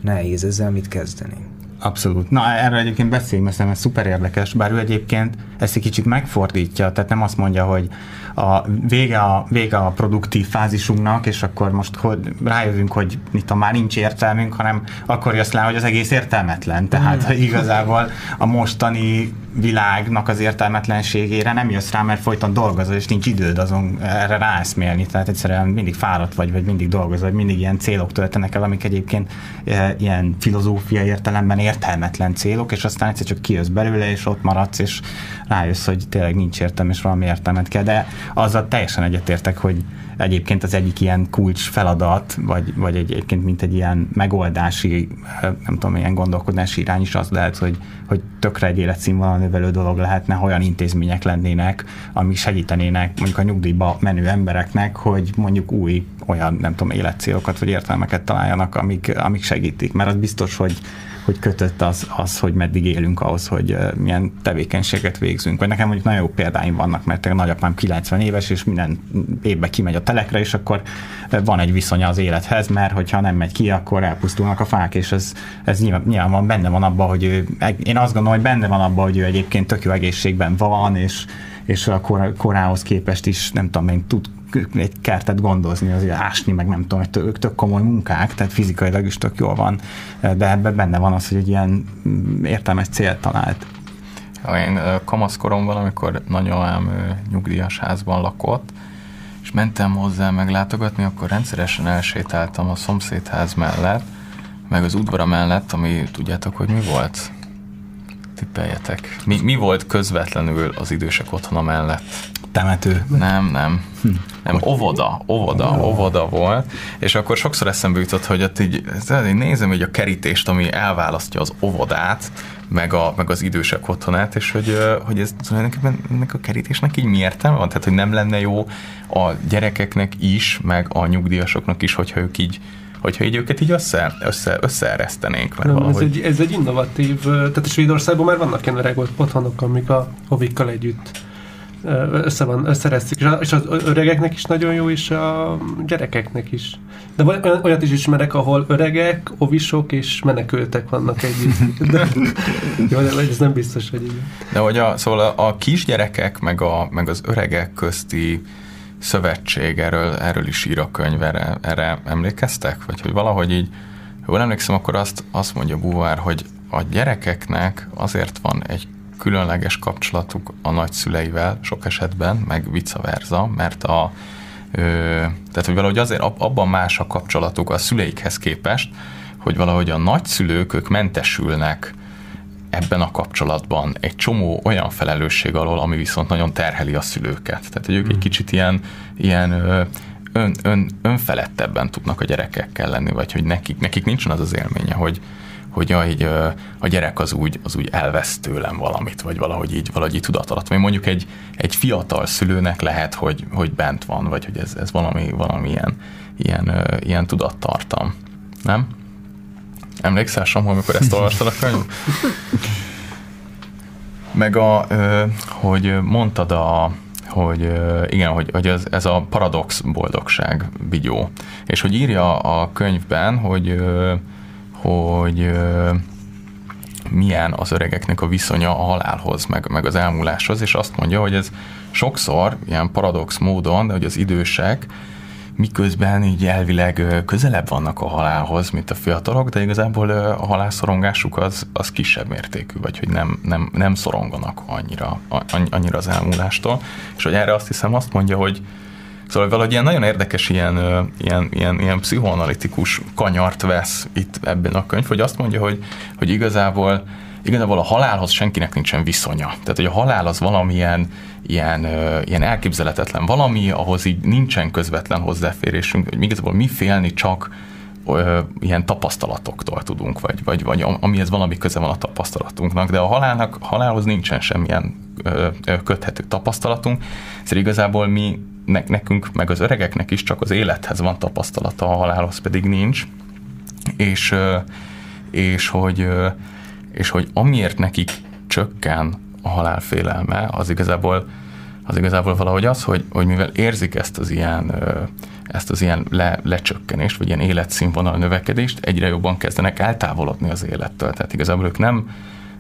Nehéz ezzel mit kezdeni. Abszolút. Na, erről egyébként beszéljünk, mert ez szuper érdekes, bár ő egyébként ezt egy kicsit megfordítja, tehát nem azt mondja, hogy a vége a, vége a produktív fázisunknak, és akkor most hogy rájövünk, hogy mit tudom, már nincs értelmünk, hanem akkor jössz le, hogy az egész értelmetlen. Tehát mm. *laughs* igazából a mostani világnak az értelmetlenségére nem jössz rá, mert folyton dolgozol, és nincs időd azon erre ráeszmélni. Tehát egyszerűen mindig fáradt vagy, vagy mindig dolgozol, vagy mindig ilyen célok töltenek el, amik egyébként e, ilyen filozófia értelemben értelmetlen célok, és aztán egyszer csak kijössz belőle, és ott maradsz, és rájössz, hogy tényleg nincs értelme, és valami értelmet kell. De azzal teljesen egyetértek, hogy egyébként az egyik ilyen kulcs feladat, vagy, vagy egyébként mint egy ilyen megoldási, nem tudom, ilyen gondolkodási irány is az lehet, hogy, hogy tökre egy életszínvonal növelő dolog lehetne, olyan intézmények lennének, amik segítenének mondjuk a nyugdíjba menő embereknek, hogy mondjuk új olyan, nem tudom, életcélokat vagy értelmeket találjanak, amik, amik segítik. Mert az biztos, hogy hogy kötött az, az, hogy meddig élünk ahhoz, hogy milyen tevékenységet végzünk. Vagy nekem mondjuk nagyon jó példáim vannak, mert a nagyapám 90 éves, és minden évben kimegy a telekre, és akkor van egy viszonya az élethez, mert hogyha nem megy ki, akkor elpusztulnak a fák, és ez, ez nyilván, nyilván van, benne van abban, hogy ő, én azt gondolom, hogy benne van abban, hogy ő egyébként tök jó egészségben van, és, és a kor, korához képest is, nem tudom, én tud egy kertet gondozni, azért ásni, meg nem tudom, tök, tök komoly munkák, tehát fizikailag is tök jól van, de ebben benne van az, hogy egy ilyen mm, értelmes célt talált. Én kamaszkoromban, amikor nagyoám nyugdíjas házban lakott, és mentem hozzá meglátogatni, akkor rendszeresen elsétáltam a szomszédház mellett, meg az udvara mellett, ami tudjátok, hogy mi volt? Tippeljetek. Mi, mi volt közvetlenül az idősek otthona mellett? Temető. Nem, nem. Hm. Nem, óvoda, óvoda, óvoda volt, és akkor sokszor eszembe jutott, hogy ott így, így nézem hogy a kerítést, ami elválasztja az óvodát, meg, a, meg az idősek otthonát, és hogy, hogy ez tulajdonképpen ennek a kerítésnek így mi értelme van? Tehát, hogy nem lenne jó a gyerekeknek is, meg a nyugdíjasoknak is, hogyha ők így hogyha így őket így össze, össze, összeeresztenénk. Mert Nem, valahogy... ez, egy, ez egy innovatív, tehát Svédországban már vannak ilyen öreg otthonok, amik a hovikkal együtt össze van, összeresztik, és az öregeknek is nagyon jó, és a gyerekeknek is. De olyat is ismerek, ahol öregek, ovisok és menekültek vannak együtt. De, jó, de ez nem biztos, hogy így. De hogy a, szóval a, a kisgyerekek meg, a, meg az öregek közti szövetség, erről, erről is ír a könyv, erre, erre emlékeztek? Vagy hogy valahogy így, jól emlékszem, akkor azt, azt mondja Buvár, hogy a gyerekeknek azért van egy különleges kapcsolatuk a nagyszüleivel sok esetben, meg vice versa, mert a, ö, tehát hogy valahogy azért abban más a kapcsolatuk a szüleikhez képest, hogy valahogy a nagyszülők ők mentesülnek ebben a kapcsolatban egy csomó olyan felelősség alól, ami viszont nagyon terheli a szülőket. Tehát, hogy ők egy hmm. kicsit ilyen, ilyen ön, ön, önfelettebben tudnak a gyerekekkel lenni, vagy hogy nekik, nekik nincsen az az élménye, hogy, hogy a, így, a gyerek az úgy, az úgy elvesz tőlem valamit, vagy valahogy így, valahogy így tudat alatt. Vagy mondjuk egy, egy fiatal szülőnek lehet, hogy, hogy bent van, vagy hogy ez, ez valami, valami ilyen, ilyen, ilyen tudattartam. Nem? Emlékszel, Samu, amikor ezt olvastad a könyv? Meg a, hogy mondtad a, hogy igen, hogy, hogy ez, ez a paradox boldogság vigyó. És hogy írja a könyvben, hogy hogy milyen az öregeknek a viszonya a halálhoz, meg, meg az elmúláshoz, és azt mondja, hogy ez sokszor ilyen paradox módon, de hogy az idősek miközben így elvileg közelebb vannak a halálhoz, mint a fiatalok, de igazából a halálszorongásuk az, az kisebb mértékű, vagy hogy nem, nem, nem szoronganak annyira, annyira az elmúlástól. És hogy erre azt hiszem azt mondja, hogy, Szóval valahogy ilyen nagyon érdekes ilyen, ilyen, ilyen, ilyen pszichoanalitikus kanyart vesz itt ebben a könyv, hogy azt mondja, hogy, hogy igazából igazából a halálhoz senkinek nincsen viszonya. Tehát, hogy a halál az valamilyen ilyen, ilyen elképzelhetetlen valami, ahhoz így nincsen közvetlen hozzáférésünk, hogy igazából mi félni csak ö, ilyen tapasztalatoktól tudunk, vagy, vagy, vagy amihez valami köze van a tapasztalatunknak, de a halálnak, halálhoz nincsen semmilyen ö, ö, köthető tapasztalatunk, szóval igazából mi ne, nekünk, meg az öregeknek is csak az élethez van tapasztalata, a halálhoz pedig nincs, és, és, hogy, és hogy amiért nekik csökken a halálfélelme, az igazából, az igazából valahogy az, hogy, hogy mivel érzik ezt az ilyen, ezt az ilyen le, lecsökkenést, vagy ilyen életszínvonal növekedést, egyre jobban kezdenek eltávolodni az élettől. Tehát igazából ők nem,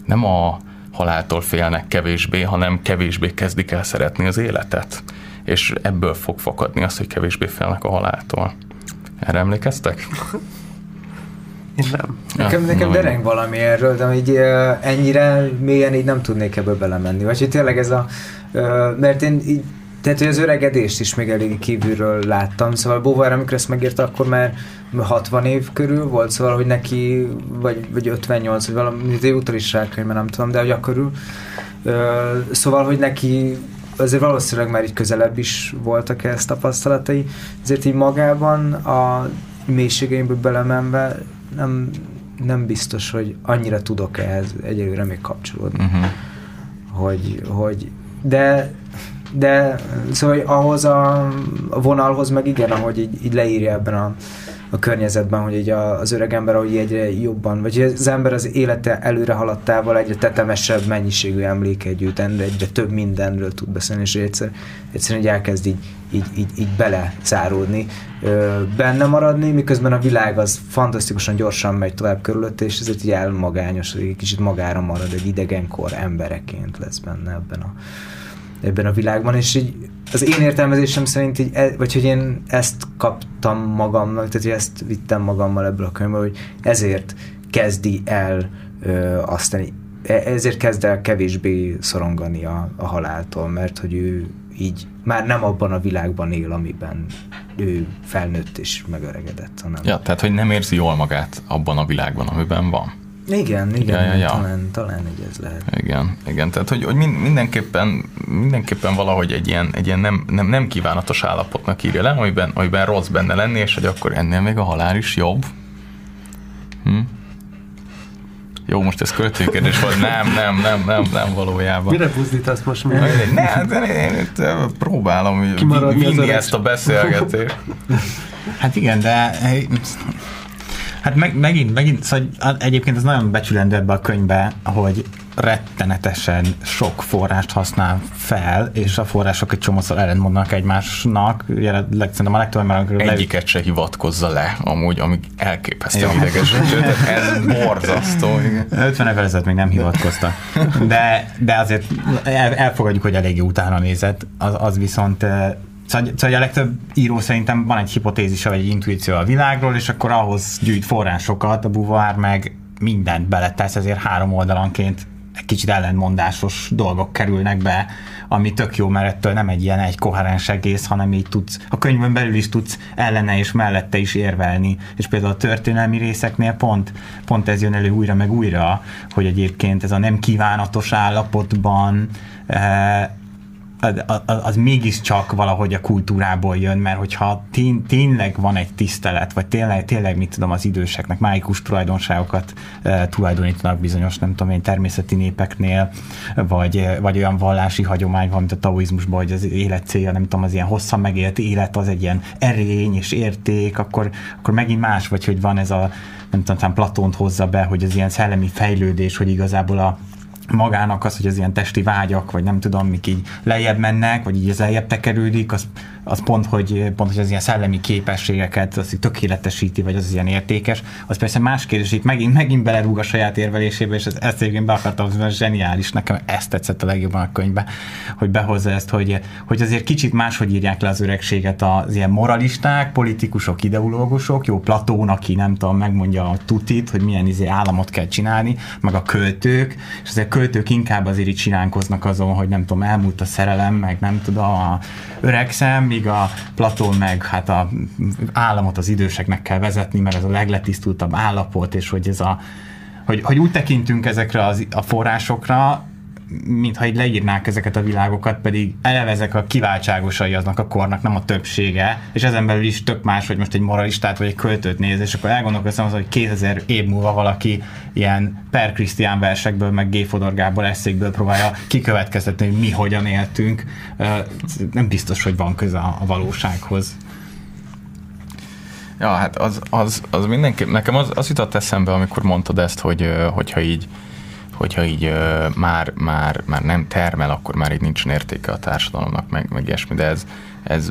nem a haláltól félnek kevésbé, hanem kevésbé kezdik el szeretni az életet és ebből fog fakadni az, hogy kevésbé félnek a haláltól. Erre emlékeztek? Én nem. Nekem, nekem dereng valami erről, de így ennyire mélyen így nem tudnék ebből belemenni. Vagy hogy tényleg ez a... Mert én így tehát, hogy az öregedést is még elég kívülről láttam, szóval Bóvár, amikor ezt megírta, akkor már 60 év körül volt, szóval, hogy neki, vagy, vagy 58, vagy valami, de utal is rákönyv, nem tudom, de hogy akkor. Szóval, hogy neki azért valószínűleg már így közelebb is voltak ezt tapasztalatai, ezért így magában a mélységeimből belemenve nem, nem biztos, hogy annyira tudok ehhez egyelőre még kapcsolódni. Uh-huh. Hogy, hogy, de de szóval hogy ahhoz a, vonalhoz meg igen, ahogy így, így leírja ebben a, a környezetben, hogy így a, az öreg ember, ahogy egyre jobban, vagy az ember az élete előre haladtával egyre tetemesebb mennyiségű emléket gyűjt, egyre több mindenről tud beszélni, és egyszer, egyszerűen így elkezd így, így, így, így bele záródni, benne maradni, miközben a világ az fantasztikusan gyorsan megy tovább körülött, és ezért így elmagányos, hogy egy kicsit magára marad, egy idegenkor embereként lesz benne ebben a, ebben a világban, és így az én értelmezésem szerint így, e, vagy hogy én ezt kaptam magamnak, tehát hogy ezt vittem magammal ebből a könyvből, hogy ezért kezdi el ö, aztán e, ezért kezd el kevésbé szorongani a, a haláltól, mert hogy ő így már nem abban a világban él, amiben ő felnőtt és megöregedett. Hanem... Ja, tehát hogy nem érzi jól magát abban a világban, amiben van. Igen, igen, ja, ja, ja. talán, talán így ez lehet. Igen, igen, tehát hogy, hogy mindenképpen, mindenképpen valahogy egy ilyen, egy ilyen nem, nem, nem kívánatos állapotnak írja le, amiben, amiben rossz benne lenni, és hogy akkor ennél még a halál is jobb. Hm? Jó, most ez költőkérdés volt. Nem, nem, nem, nem, nem valójában. Mire buzdítasz most még? Ne, de én itt próbálom vinni ezt a beszélgetést. *laughs* Hát igen, de Hát meg, megint, megint, szóval egyébként ez nagyon becsülendő ebbe a könyvbe, hogy rettenetesen sok forrást használ fel, és a források egy csomószor ellentmondnak egymásnak. Jelenleg szerintem a legtöbb ember... Egyiket se hivatkozza le, amúgy, amíg elképesztő idegesítő, *laughs* ez borzasztó. 50 évvel ezelőtt még nem hivatkozta. De, de azért elfogadjuk, hogy eléggé utána nézett. Az, az viszont Szóval, szóval a legtöbb író szerintem van egy hipotézise, vagy egy intuíció a világról, és akkor ahhoz gyűjt forrásokat, a buvár meg mindent beletesz, ezért három oldalanként egy kicsit ellentmondásos dolgok kerülnek be, ami tök jó, mert ettől nem egy ilyen egy koherens egész, hanem így tudsz, a könyvön belül is tudsz ellene és mellette is érvelni. És például a történelmi részeknél pont, pont ez jön elő újra meg újra, hogy egyébként ez a nem kívánatos állapotban eh, az, az mégiscsak valahogy a kultúrából jön, mert hogyha tény, tényleg van egy tisztelet, vagy tényleg, tényleg mit tudom, az időseknek máikus tulajdonságokat e, tulajdonítanak bizonyos, nem tudom én, természeti népeknél, vagy, vagy olyan vallási hagyomány van, mint a taoizmusban, hogy az élet célja, nem tudom, az ilyen hosszan megélt élet, az egy ilyen erény és érték, akkor, akkor megint más, vagy hogy van ez a nem tudom, Platont hozza be, hogy az ilyen szellemi fejlődés, hogy igazából a magának az, hogy az ilyen testi vágyak, vagy nem tudom, mik így lejjebb mennek, vagy így az lejjebb tekerődik, az, az pont, hogy, pont, hogy az ilyen szellemi képességeket az tökéletesíti, vagy az ilyen értékes, az persze más kérdés, itt megint, megint belerúg a saját érvelésébe, és ezt, ezt egyébként be akartam, hogy zseniális, nekem ezt tetszett a legjobban a könyvbe, hogy behozza ezt, hogy, hogy azért kicsit máshogy írják le az öregséget az ilyen moralisták, politikusok, ideológusok, jó Platón, aki nem tudom, megmondja a tutit, hogy milyen izé államot kell csinálni, meg a költők, és azért költők inkább azért így csinálkoznak azon, hogy nem tudom, elmúlt a szerelem, meg nem tudom, a öregszem, míg a Platón meg hát a államot az időseknek kell vezetni, mert ez a legletisztultabb állapot, és hogy ez a hogy, hogy úgy tekintünk ezekre az, a forrásokra, mintha így leírnák ezeket a világokat, pedig eleve a kiváltságosai aznak a kornak, nem a többsége, és ezen belül is tök más, hogy most egy moralistát vagy egy költőt néz, és akkor elgondolkoztam az, hogy 2000 év múlva valaki ilyen per Krisztián versekből, meg G. Fodor Gábor eszékből próbálja kikövetkeztetni, hogy mi hogyan éltünk. Nem biztos, hogy van köze a valósághoz. Ja, hát az, az, az mindenképp, nekem az, az jutott eszembe, amikor mondtad ezt, hogy hogyha így hogyha így ö, már, már, már nem termel, akkor már így nincsen értéke a társadalomnak, meg, meg ilyesmi, de ez, ez,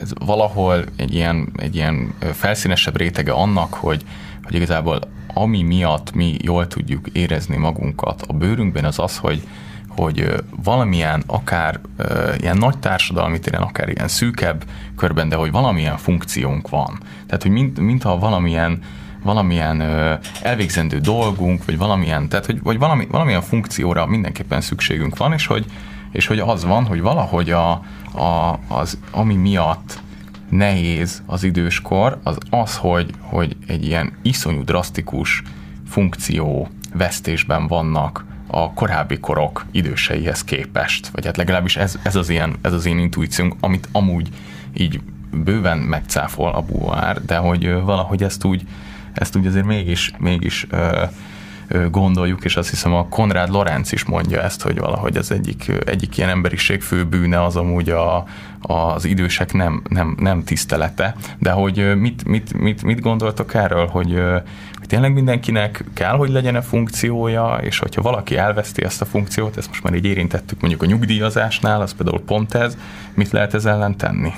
ez valahol egy ilyen, egy ilyen felszínesebb rétege annak, hogy, hogy igazából ami miatt mi jól tudjuk érezni magunkat a bőrünkben, az az, hogy, hogy valamilyen akár ilyen nagy társadalmi téren, akár ilyen szűkebb körben, de hogy valamilyen funkciónk van. Tehát, hogy mint, mintha valamilyen valamilyen elvégzendő dolgunk, vagy valamilyen, tehát hogy, vagy valami, valamilyen funkcióra mindenképpen szükségünk van, és hogy, és hogy az van, hogy valahogy a, a, az, ami miatt nehéz az időskor, az az, hogy, hogy egy ilyen iszonyú drasztikus funkció vesztésben vannak a korábbi korok időseihez képest, vagy hát legalábbis ez, ez, az, ilyen, ez az én intuíciónk, amit amúgy így bőven megcáfol a buár, de hogy valahogy ezt úgy, ezt úgy azért mégis, mégis ö, gondoljuk, és azt hiszem a Konrád Lorenz is mondja ezt, hogy valahogy az egyik, egyik ilyen emberiség fő bűne az amúgy a, az idősek nem, nem, nem tisztelete, de hogy mit, mit, mit, mit gondoltok erről, hogy, hogy tényleg mindenkinek kell, hogy legyen a funkciója, és hogyha valaki elveszti ezt a funkciót, ezt most már így érintettük mondjuk a nyugdíjazásnál, az például pont ez, mit lehet ez ellen tenni?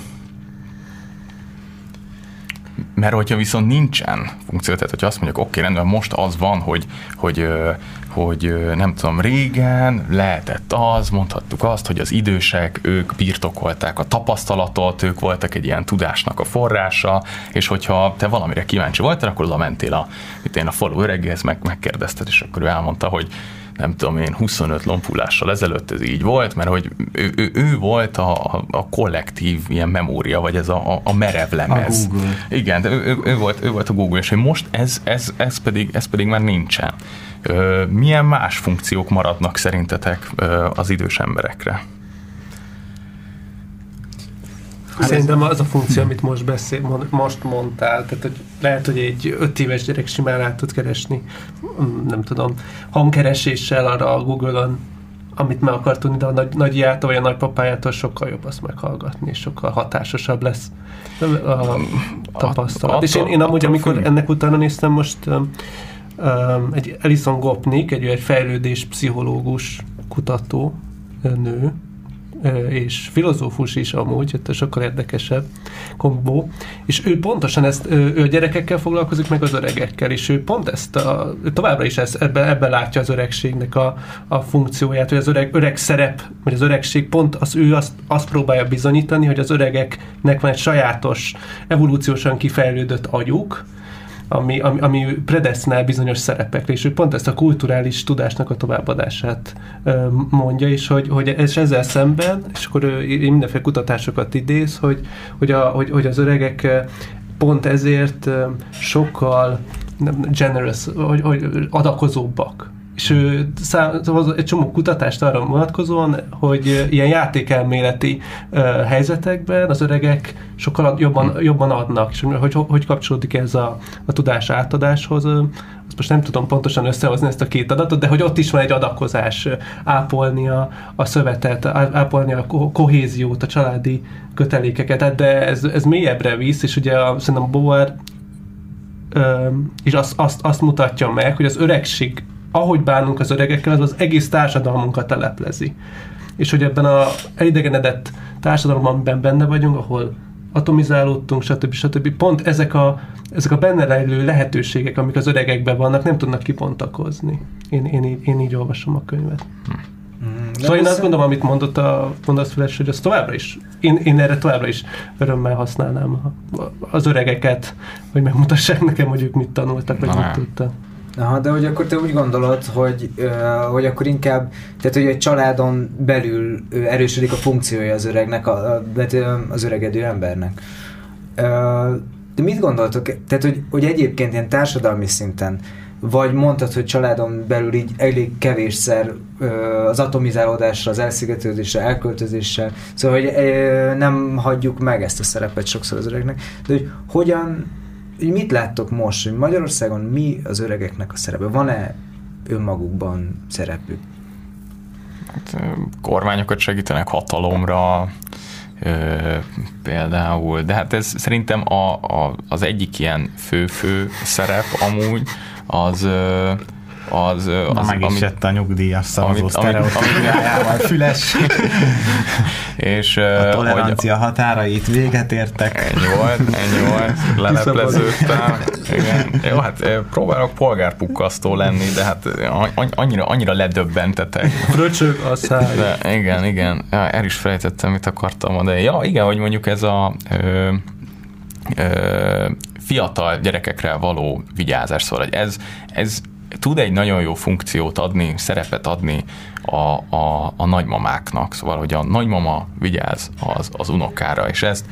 Mert hogyha viszont nincsen funkció, tehát hogyha azt mondjuk, oké, okay, rendben, most az van, hogy, hogy, hogy nem tudom, régen lehetett az, mondhattuk azt, hogy az idősek, ők birtokolták a tapasztalatot, ők voltak egy ilyen tudásnak a forrása, és hogyha te valamire kíváncsi voltál, akkor oda mentél a, én a falu öregéhez, meg, megkérdezted, és akkor ő elmondta, hogy nem tudom én, 25 lompulással ezelőtt ez így volt, mert hogy ő, ő, ő volt a, a kollektív ilyen memória, vagy ez a, a, a merev lemez. A Google. Igen, de ő, ő, ő, volt, ő volt a Google, és hogy most ez, ez, ez, pedig, ez pedig már nincsen. Milyen más funkciók maradnak szerintetek az idős emberekre? Hát Szerintem az a funkció, amit most, beszél, most mondtál, tehát hogy lehet, hogy egy öt éves gyerek simán rá tud keresni, mm, nem tudom, hangkereséssel arra a Google-on, amit meg akar tudni, de a nagy, nagyjától vagy a nagypapájától sokkal jobb azt meghallgatni, és sokkal hatásosabb lesz a tapasztalat. és én, én amúgy, amikor ennek utána néztem, most um, egy Alison Gopnik, egy, egy fejlődés pszichológus kutató nő, és filozófus is amúgy, ez sokkal érdekesebb kombó, és ő pontosan ezt, ő a gyerekekkel foglalkozik, meg az öregekkel, és ő pont ezt a, továbbra is ezt, ebben, ebben látja az öregségnek a, a funkcióját, hogy az öreg, öreg szerep, vagy az öregség pont az ő azt, azt próbálja bizonyítani, hogy az öregeknek van egy sajátos, evolúciósan kifejlődött agyuk, ami, ami, ami predesznál bizonyos szerepekre, és ő pont ezt a kulturális tudásnak a továbbadását mondja, és hogy, hogy és ezzel szemben, és akkor ő mindenféle kutatásokat idéz, hogy, hogy, a, hogy, hogy az öregek pont ezért sokkal generous, hogy, hogy adakozóbbak és ő szám, egy csomó kutatást arra vonatkozóan, hogy ilyen játékelméleti helyzetekben az öregek sokkal jobban, hm. jobban adnak, és hogy, hogy kapcsolódik ez a, a tudás átadáshoz, azt most nem tudom pontosan összehozni ezt a két adatot, de hogy ott is van egy adakozás, ápolni a, a szövetet, ápolni a kohéziót, a családi kötelékeket, de ez, ez mélyebbre visz, és ugye a, szerintem Boer és azt, azt, azt mutatja meg, hogy az öregség ahogy bánunk az öregekkel, az az egész társadalmunkat teleplezi. És hogy ebben a elidegenedett társadalomban, amiben benne vagyunk, ahol atomizálódtunk, stb. stb. Pont ezek a, ezek a benne rejlő lehetőségek, amik az öregekben vannak, nem tudnak kipontakozni. Én, én, így, én így olvasom a könyvet. Hmm. Szóval én azt gondolom, amit mondott a mondasz Flash, hogy az továbbra is, én, én erre továbbra is örömmel használnám az öregeket, hogy megmutassák nekem, hogy ők mit tanultak, vagy mit tudtak. Aha, de hogy akkor te úgy gondolod, hogy, hogy akkor inkább, tehát hogy egy családon belül erősödik a funkciója az öregnek, a, az öregedő embernek. De mit gondoltok? Tehát, hogy, hogy egyébként ilyen társadalmi szinten, vagy mondtad, hogy családon belül így elég kevésszer az atomizálódásra, az elszigetődésre, elköltözéssel, szóval, hogy nem hagyjuk meg ezt a szerepet sokszor az öregnek, de hogy hogyan hogy mit láttok most, hogy Magyarországon mi az öregeknek a szerepe? Van-e önmagukban szerepük? Hát, kormányokat segítenek hatalomra, ö, például, de hát ez szerintem a, a, az egyik ilyen fő-fő szerep amúgy, az ö, az... Na, az meg is jött a nyugdíjas szavazó sztereotípiájával, füles. *laughs* és, a tolerancia hogy, határait véget értek. Ennyi volt, ennyi volt, *laughs* lelepleződtem. Igen. Jó, hát próbálok polgárpukkasztó lenni, de hát annyira, annyira ledöbbentetek. Fröcsög a száj. De igen, igen. Ja, el is felejtettem, mit akartam mondani. Ja, igen, hogy mondjuk ez a ö, ö, fiatal gyerekekre való vigyázás, szóval hogy ez, ez tud egy nagyon jó funkciót adni, szerepet adni a, a, a nagymamáknak, szóval, hogy a nagymama vigyáz az, az unokára, és ezt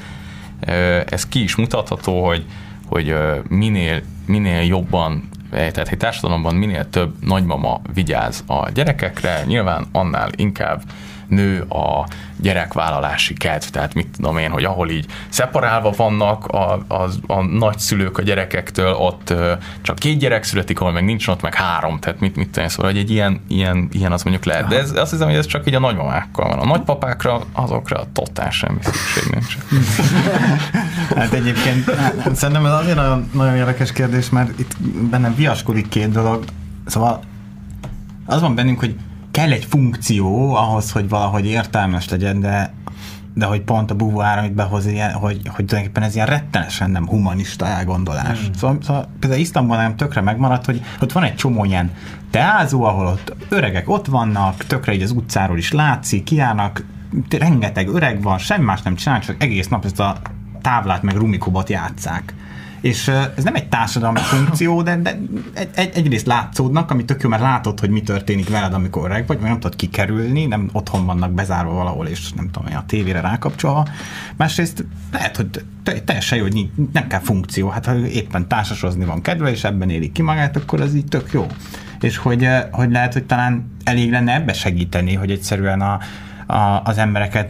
ez ki is mutatható, hogy, hogy minél, minél jobban Tehát egy társadalomban minél több nagymama vigyáz a gyerekekre, nyilván annál inkább nő a gyerekvállalási kedv, tehát mit tudom én, hogy ahol így szeparálva vannak a, a, a nagyszülők a gyerekektől, ott csak két gyerek születik, ahol meg nincs ott, meg három, tehát mit, mit tenni, szóval hogy egy ilyen, ilyen, ilyen az mondjuk lehet. De ez, azt hiszem, hogy ez csak így a nagymamákkal van. A nagypapákra, azokra totál semmi szükség nincs. *laughs* hát egyébként hát, szerintem ez azért nagyon, nagyon érdekes kérdés, mert itt bennem viaskodik két dolog. Szóval az van bennünk, hogy kell egy funkció ahhoz, hogy valahogy értelmes legyen, de de hogy pont a búvár, amit behoz, ilyen, hogy, hogy tulajdonképpen ez ilyen rettenesen nem humanista elgondolás. Mm. Szóval, szóval például Isztambulban nem tökre megmaradt, hogy ott van egy csomó ilyen teázó, ahol ott öregek ott vannak, tökre így az utcáról is látszik, kiállnak, rengeteg öreg van, semmi más nem csinál, csak egész nap ezt a táblát meg rumikubot játszák. És ez nem egy társadalmi funkció, de, de egy, egy, egyrészt látszódnak, ami tök jó, mert látod, hogy mi történik veled, amikor öreg vagy, vagy nem tudod kikerülni, nem otthon vannak bezárva valahol, és nem tudom, a tévére rákapcsolva. Másrészt lehet, hogy teljesen jó, hogy nem kell funkció. Hát ha éppen társasozni van kedve, és ebben élik ki magát, akkor az így tök jó. És hogy, hogy lehet, hogy talán elég lenne ebbe segíteni, hogy egyszerűen a, a, az embereket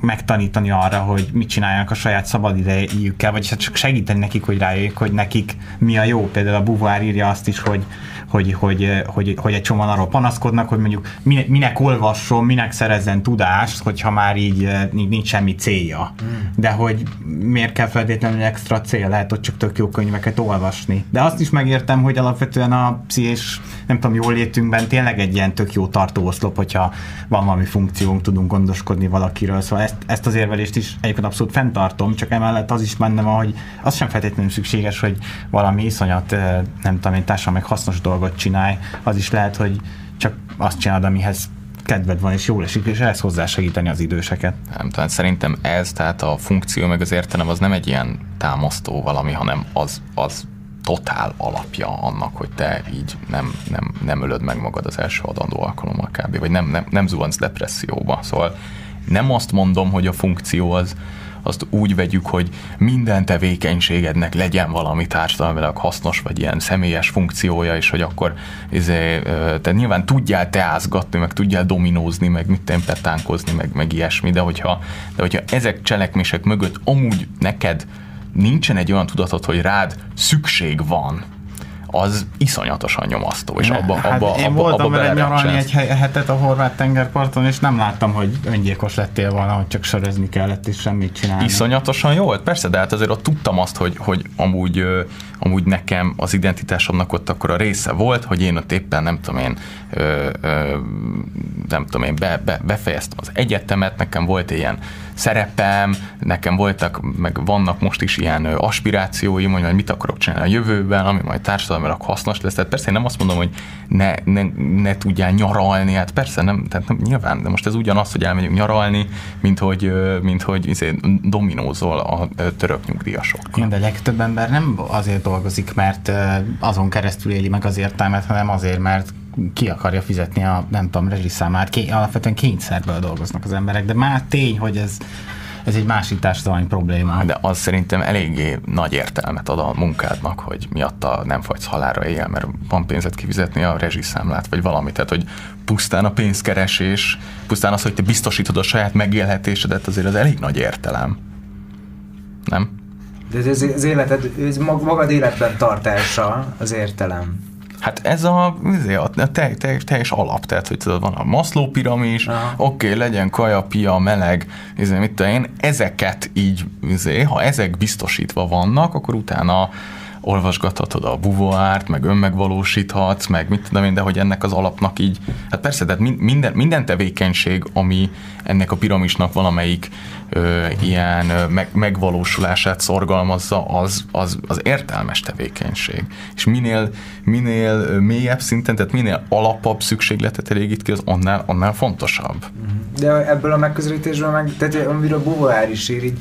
megtanítani arra, hogy mit csináljanak a saját szabadidejükkel, vagy hát csak segíteni nekik, hogy rájöjjék, hogy nekik mi a jó. Például a Buvár írja azt is, hogy, hogy, hogy, hogy, hogy egy csomóan arról panaszkodnak, hogy mondjuk minek olvasson, minek szerezzen tudást, hogyha már így nincs semmi célja. Hmm. De hogy miért kell feltétlenül extra cél, lehet, hogy csak tök jó könyveket olvasni. De azt is megértem, hogy alapvetően a pszichés, nem tudom, jól létünkben tényleg egy ilyen tök jó tartóoszlop, hogyha van valami funkciónk, tudunk gondoskodni valakiről. Szóval ezt, ezt az érvelést is egyébként abszolút fenntartom, csak emellett az is bennem van, hogy az sem feltétlenül szükséges, hogy valami iszonyat, nem tudom én, társadalmi meg hasznos dolog dolgot csinálj, az is lehet, hogy csak azt csinálod, amihez kedved van, és jól esik, és ehhez hozzásegíteni az időseket. Nem, tehát szerintem ez, tehát a funkció meg az értelem az nem egy ilyen támasztó valami, hanem az, az totál alapja annak, hogy te így nem, nem, nem ölöd meg magad az első adandó alkalommal kb. Vagy nem, nem, nem zuhansz depresszióba. Szóval nem azt mondom, hogy a funkció az, azt úgy vegyük, hogy minden tevékenységednek legyen valami társadalmilag hasznos, vagy ilyen személyes funkciója, és hogy akkor izé, te nyilván tudjál teázgatni, meg tudjál dominózni, meg mit petánkozni, meg, meg ilyesmi, de hogyha, de hogyha ezek cselekmések mögött amúgy neked nincsen egy olyan tudatod, hogy rád szükség van, az iszonyatosan nyomasztó, és abba, hát abba, én abba, voltam abba vele nyaralni egy hetet a horvát tengerparton, és nem láttam, hogy öngyilkos lettél volna, hogy csak sörözni kellett, és semmit csinálni. Iszonyatosan jó volt, persze, de hát azért ott tudtam azt, hogy, hogy amúgy, amúgy nekem az identitásomnak ott akkor a része volt, hogy én ott éppen nem tudom én, ö, ö, nem tudom én, be, be, befejeztem az egyetemet, nekem volt ilyen szerepem, nekem voltak, meg vannak most is ilyen aspirációim, hogy mit akarok csinálni a jövőben, ami majd társadalmilag hasznos lesz. Tehát persze én nem azt mondom, hogy ne, ne, ne tudjál nyaralni, hát persze nem, tehát nem, nyilván, de most ez ugyanaz, hogy elmegyünk nyaralni, mint hogy, mint hogy izé, dominózol a török nyugdíjasokkal. Igen, de legtöbb ember nem azért dolgozik, mert azon keresztül éli meg az értelmet, hanem azért, mert ki akarja fizetni a, nem tudom, rezsiszámát, ké, alapvetően kényszerből dolgoznak az emberek, de már tény, hogy ez, ez egy másik társadalmi probléma. De az szerintem eléggé nagy értelmet ad a munkádnak, hogy miatta nem fagysz halára éjjel, mert van pénzet kifizetni a rezsiszámlát, vagy valami. Tehát, hogy pusztán a pénzkeresés, pusztán az, hogy te biztosítod a saját megélhetésedet, azért az elég nagy értelem. Nem? De ez az életed, ez magad életben tartása az értelem. Hát ez a, a, a te, te, teljes alap, tehát hogy tudod, van a Maslow piramis, oké, okay, legyen kaja, pia, meleg, izé, mit tudom én, ezeket így, izé, ha ezek biztosítva vannak, akkor utána olvasgathatod a buvoárt, meg önmegvalósíthatsz, meg mit tudom én, de hogy ennek az alapnak így, hát persze, tehát minden, minden tevékenység, ami ennek a piramisnak valamelyik ö, ilyen ö, meg, megvalósulását szorgalmazza, az, az, az értelmes tevékenység. És minél, minél mélyebb szinten, tehát minél alapabb szükségletet elégít ki, az annál, annál fontosabb. De ebből a megközelítésből meg, tehát amiről Buvár is ír, így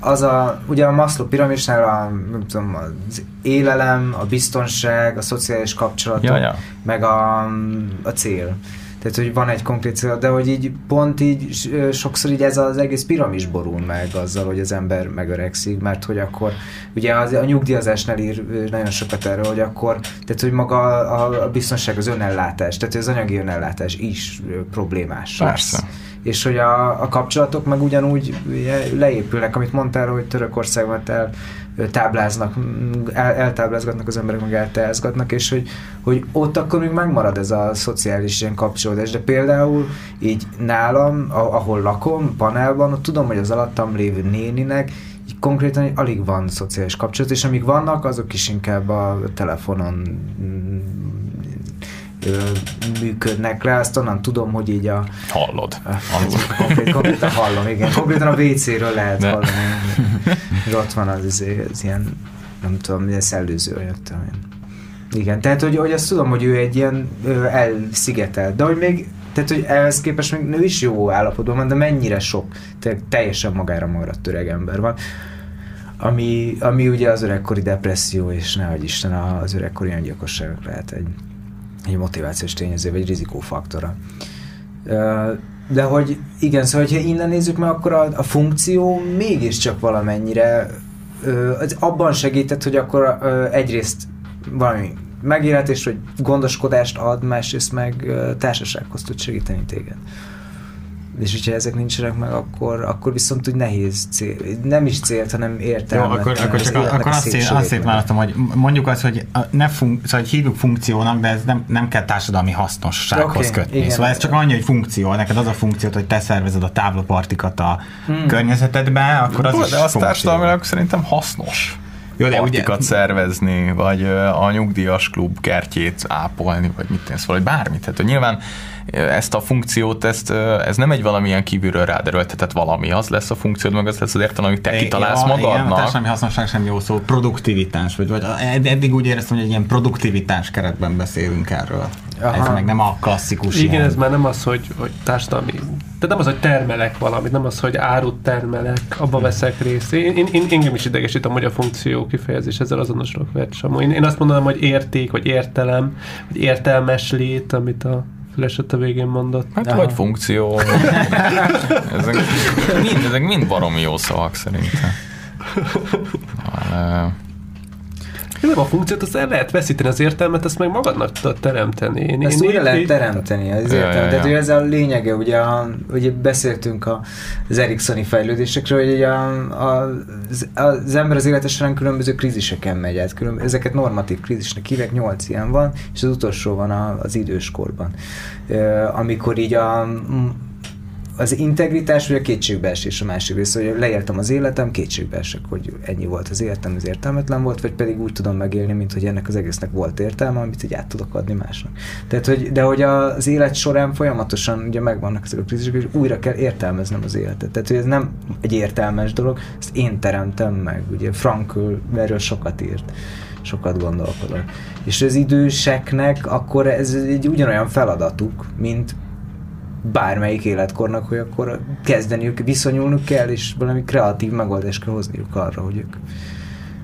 az a, ugye a Maslow piramisnál a, nem tudom, az élelem, a biztonság, a szociális kapcsolatok, ja, ja. meg a, a cél. Tehát, hogy van egy konkrét cél, de hogy így pont így sokszor így ez az egész piramis borul meg azzal, hogy az ember megöregszik, mert hogy akkor ugye az, a nyugdíjazásnál ír nagyon sokat erről, hogy akkor, tehát hogy maga a, a biztonság, az önellátás, tehát az anyagi önellátás is problémás. Persze. lesz. És hogy a, a kapcsolatok meg ugyanúgy leépülnek, amit mondtál, hogy Törökországban el tábláznak, el, eltáblázgatnak az emberek, meg eltáblázgatnak, és hogy, hogy ott akkor még megmarad ez a szociális ilyen kapcsolódás. De például így nálam, ahol lakom, panelban, ott tudom, hogy az alattam lévő néninek így konkrétan alig van szociális kapcsolat, és amik vannak, azok is inkább a telefonon működnek le, azt onnan tudom, hogy így a, Hallod. az, konkrét, konkrétan hallom, igen. *laughs* Konkrétan a WC-ről lehet De. hallani. *laughs* Ott van az, az, az ilyen, nem tudom, milyen szellőző, vagy. Igen, tehát hogy, hogy azt tudom, hogy ő egy ilyen ö, elszigetelt, de hogy még tehát, hogy ehhez képest még nő is jó állapotban van, de mennyire sok te, teljesen magára maradt öreg ember van. Ami, ami ugye az öregkori depresszió, és nehogy Isten az öregkori öngyilkosságok lehet egy, egy motivációs tényező, vagy rizikófaktora. De hogy igen, szóval, hogyha innen nézzük meg, akkor a, a funkció mégiscsak valamennyire az abban segített, hogy akkor egyrészt valami megélhetés, hogy gondoskodást ad, másrészt meg társasághoz tud segíteni téged. És hogyha ezek nincsenek meg, akkor, akkor viszont úgy nehéz cél, nem is célt, hanem Jó, értelmet. akkor, akkor, az csak, akkor azt, meg. vállaltam, hogy mondjuk azt, hogy ne fun, szóval, hogy hívjuk funkciónak, de ez nem, nem kell társadalmi hasznossághoz okay, kötni. igen. Szóval ez csak annyi, hogy funkció. Neked az a funkciót, hogy te szervezed a táblapartikat a hmm. környezetedbe, akkor az Jó, is de az társadalmilag szerintem hasznos. Jó, de ugye, partikat szervezni, vagy a nyugdíjas klub kertjét ápolni, vagy mit tensz, vagy bármit. Tehát hogy nyilván ezt a funkciót, ezt, ez nem egy valamilyen kívülről ráderőltetett valami, az lesz a funkciód, meg az lesz az értelem, amit te kitalálsz Ja, Igen, a magadnak. társadalmi hasznosság sem jó szó, produktivitás, vagy, vagy ed- eddig úgy éreztem, hogy egy ilyen produktivitás keretben beszélünk erről. Aha. Ez meg nem a klasszikus Igen, ilyen. ez már nem az, hogy, hogy társadalmi... Tehát nem az, hogy termelek valamit, nem az, hogy árut termelek, abba veszek részt. Én, én, én engem is idegesítem, hogy a funkció kifejezés ezzel azonosulok vett Samu. Én, én azt mondanám, hogy érték, vagy értelem, vagy értelmes lét, amit a Fülesett a végén mondott. Hát Aha. vagy funkció. *laughs* ezek, mind, ezek mind baromi jó szavak szerintem. *laughs* Na, Nem a funkciót, azt el lehet veszíteni az értelmet, azt meg magadnak tudod teremteni. Én, Ezt én újra lehet teremteni, az ja. Tehát ez a lényege, ugye, a, ugye beszéltünk a, az Ericssoni fejlődésekről, hogy ugye a, a, az, az ember az élete során különböző kríziseken megy át. Külön, ezeket normatív krízisnek hívják, nyolc ilyen van, és az utolsó van a, az időskorban. Ö, amikor így a, az integritás vagy a kétségbeesés a másik része, hogy leéltem az életem, kétségbeesek, hogy ennyi volt az életem, ez értelmetlen volt, vagy pedig úgy tudom megélni, mint hogy ennek az egésznek volt értelme, amit így át tudok adni másnak. Tehát, hogy, de hogy az élet során folyamatosan ugye megvannak ezek a krízisek, és újra kell értelmeznem az életet. Tehát, hogy ez nem egy értelmes dolog, ezt én teremtem meg. Ugye Frankl erről sokat írt sokat gondolkodott. És az időseknek akkor ez egy ugyanolyan feladatuk, mint bármelyik életkornak, hogy akkor kezdeniük, viszonyulnunk kell, és valami kreatív megoldást kell hozniuk arra, hogy ők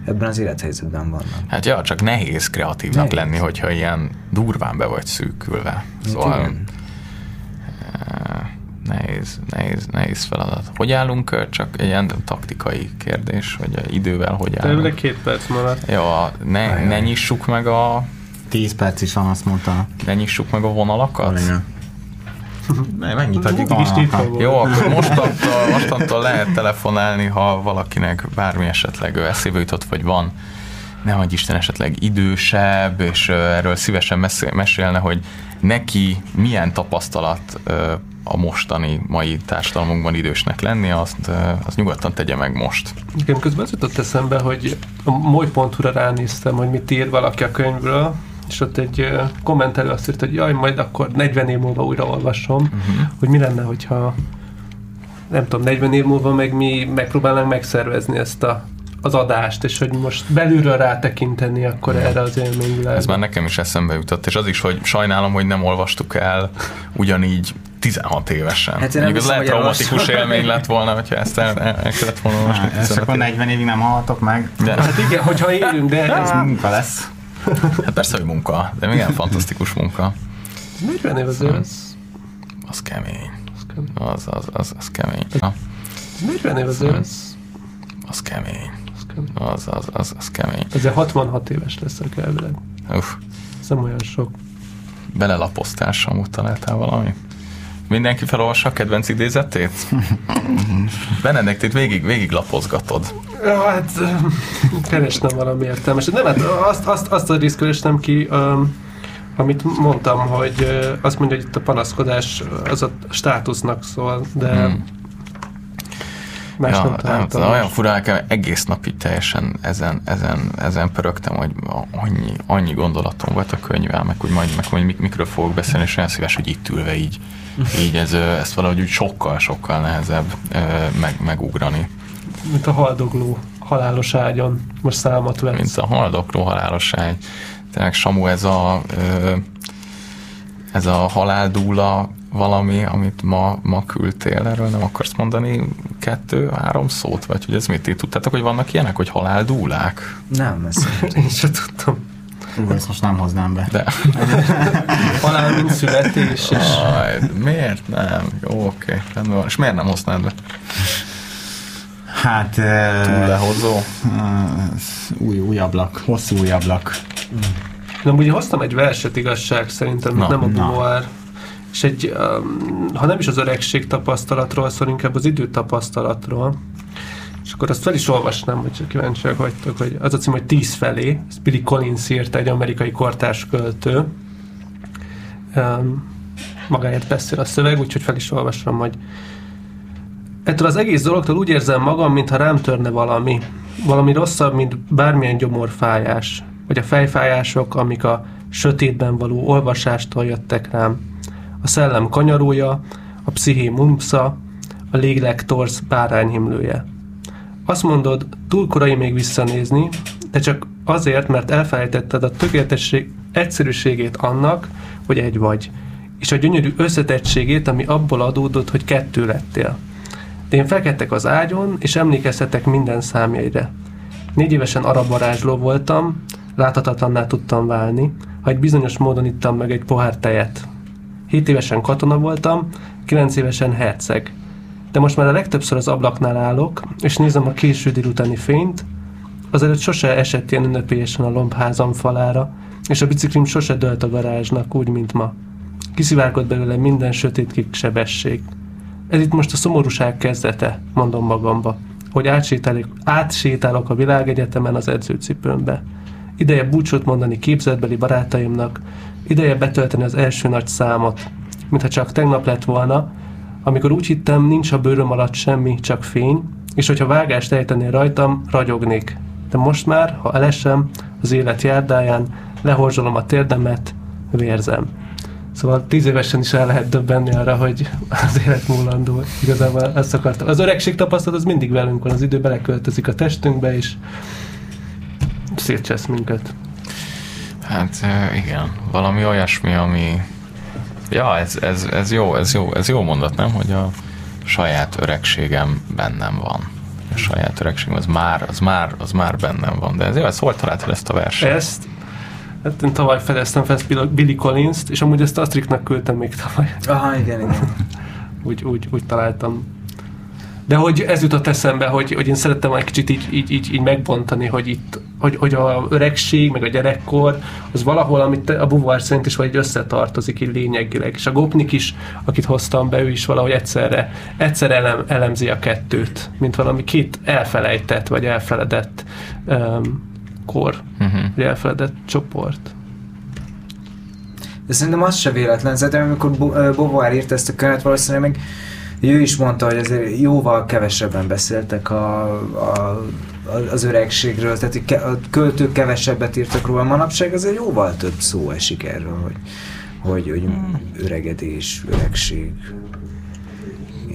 ebben az élethelyzetben vannak. Hát ja, csak nehéz kreatívnak Nehéz. lenni, hogyha ilyen durván be vagy szűkülve. Szóval Hát igen. eh, nehéz, nehéz, nehéz feladat. Hogy állunk? eh, Csak egy ilyen taktikai kérdés, hogy idővel hogy állunk. két perc maradt. Jó, ne, Ajaj. ne nyissuk meg a 10 perc is van, azt mondta. ne nyissuk meg a vonalakat? Igen. Mennyit adjuk Mindig is nyitva vonalakat? volt. Jó, akkor mostantól, mostantól lehet telefonálni, ha valakinek bármi esetleg eszébe jutott, vagy van, ne hagyj Isten esetleg idősebb, és erről szívesen mesél- mesélne, hogy neki milyen tapasztalat a mostani mai társadalmunkban idősnek lenni, azt, azt nyugodtan tegye meg most. Igen, közben az jutott eszembe, hogy a moly.hu-ra ránéztem, hogy mit ír valaki a könyvről, és ott egy kommentelő azt írta, hogy jaj, majd akkor 40 év múlva újra olvasom, uh-huh. hogy mi lenne, hogyha nem tudom, 40 év múlva meg mi megpróbálnánk megszervezni ezt a, az adást, és hogy most belülről rátekinteni akkor erre az élményvilágra. Ez már nekem is eszembe jutott, és az is, hogy sajnálom, hogy nem olvastuk el ugyanígy 16 évesen. Hát nem Mondjuk ez hiszem, lehet traumatikus élmény lett volna, hogyha ezt el, el, el kellett volna olvasni. Hát, Ezt 16 akkor év- 40 évig nem hallhatok meg. De, Hát igen, hogyha élünk, de Ez munka lesz. Hát persze, hogy munka, de milyen fantasztikus munka. 40 év azért, ez az kemény. Az kemény. Az, az, az, az kemény. Na, 40 év azért, az, az kemény. az kemény. Az, az, az, az kemény. Azért 66 éves leszek elvileg. Uff, Ez nem olyan sok. belelapoztál, Samu, találtál valami? Mindenki felolvassa a kedvenc idézetét? *laughs* Benedikt, végig, végig lapozgatod. Ja, hát öm, keresnem valami értelmeset. Nem, hát azt, azt, azt a részt keresnem ki, um, amit mondtam, hogy azt mondja, hogy itt a panaszkodás az a státusznak szól, de Hmm. Más Ja, nem nem, tudom, olyan fura, nekem egész nap így teljesen ezen, ezen, ezen pörögtem, hogy annyi, annyi gondolatom volt a könyvvel, meg hogy majd, meg hogy mik, mikről fogok beszélni, és olyan szíves, hogy itt ülve így, *laughs* így ez, ezt valahogy úgy sokkal, sokkal nehezebb meg, megugrani, Mint a haldogló halálos ágyon. Most számot vesz. mint a haldokló halálosság. Tényleg Samu, ez a, ez a haláldúla valami, amit ma, ma küldtél, erről nem akarsz mondani kettő-három szót? Vagy hogy ez mit? Ti tudtátok, hogy vannak ilyenek, hogy haláldúlák? Nem, ez *laughs* Én sem tudtam. Ú, ezt most nem hoznám be. De *laughs* Halál, mint születés, és Aj, miért nem? Jó, oké, rendben van. És miért nem hoznád be? Hát... Túl lehozó? új, új ablak, hosszú új ablak. Nem, ugye hoztam egy verset igazság szerintem, Na, nem a na. És egy, um, ha nem is az öregség tapasztalatról szól, inkább az idő tapasztalatról. És akkor azt fel is olvasnám, hogy kíváncsiak vagytok, hogy az a cím, hogy tíz felé. Ez Billy Collins írta, egy amerikai kortárs költő. Um, magáért beszél a szöveg, úgyhogy fel is olvasom, hogy Ettől az egész dologtól úgy érzem magam, mintha rám törne valami. Valami rosszabb, mint bármilyen gyomorfájás. Vagy a fejfájások, amik a sötétben való olvasástól jöttek rám. A szellem kanyarója, a psziché mumpsza, a lélek torz bárányhimlője. Azt mondod, túl korai még visszanézni, de csak azért, mert elfelejtetted a tökéletesség egyszerűségét annak, hogy egy vagy, és a gyönyörű összetettségét, ami abból adódott, hogy kettő lettél. De én fekettek az ágyon, és emlékeztetek minden számjaira. Négy évesen arab varázsló voltam, láthatatlanná tudtam válni, ha egy bizonyos módon ittam meg egy pohár tejet. Hét évesen katona voltam, kilenc évesen herceg. De most már a legtöbbször az ablaknál állok, és nézem a késő délutáni fényt, azelőtt sose esett ilyen ünnepélyesen a lombházam falára, és a biciklim sose dölt a garázsnak, úgy, mint ma. Kiszivárgott belőle minden sötétkék sebesség. Ez itt most a szomorúság kezdete, mondom magamba, hogy átsétálok, átsétálok a világegyetemen az edzőcipőmbe. Ideje búcsút mondani képzetbeli barátaimnak, ideje betölteni az első nagy számot, mintha csak tegnap lett volna, amikor úgy hittem, nincs a bőröm alatt semmi, csak fény, és hogyha vágást ejtenél rajtam, ragyognék. De most már, ha elesem az élet járdáján, lehorzsolom a térdemet, vérzem. Szóval tíz évesen is el lehet döbbenni arra, hogy az élet múlandó. Igazából ezt akartam. Az öregség tapasztalat az mindig velünk van, az idő beleköltözik a testünkbe, és szétcsesz minket. Hát igen, valami olyasmi, ami... Ja, ez, ez, ez, jó, ez, jó, ez jó mondat, nem? Hogy a saját öregségem bennem van. A saját öregségem, az már, az már, az már bennem van. De ez jó, ez hol találtad ezt a verset? Ezt, hát én tavaly fedeztem fel Billy Collins-t, és amúgy ezt Astriknak küldtem még tavaly. Aha, igen, igen. úgy, úgy, úgy találtam. De hogy ez jutott eszembe, hogy, hogy én szerettem egy kicsit így, így, így, így megbontani, hogy itt, hogy, hogy a öregség, meg a gyerekkor, az valahol, amit a buvár szerint is vagy összetartozik így lényegileg. És a Gopnik is, akit hoztam be, ő is valahogy egyszerre, egyszerre elem, elemzi a kettőt, mint valami két elfelejtett, vagy elfeledett um, kor, Uh-huh. vagy elfeledett csoport. De szerintem az se véletlen, szerintem amikor Beauvoir írt ezt a könyvet, valószínűleg meg ő is mondta, hogy azért jóval kevesebben beszéltek a, a, az öregségről, tehát ke- a költők kevesebbet írtak róla. Manapság azért jóval több szó esik erről, hogy, hogy, hogy öregedés, öregség.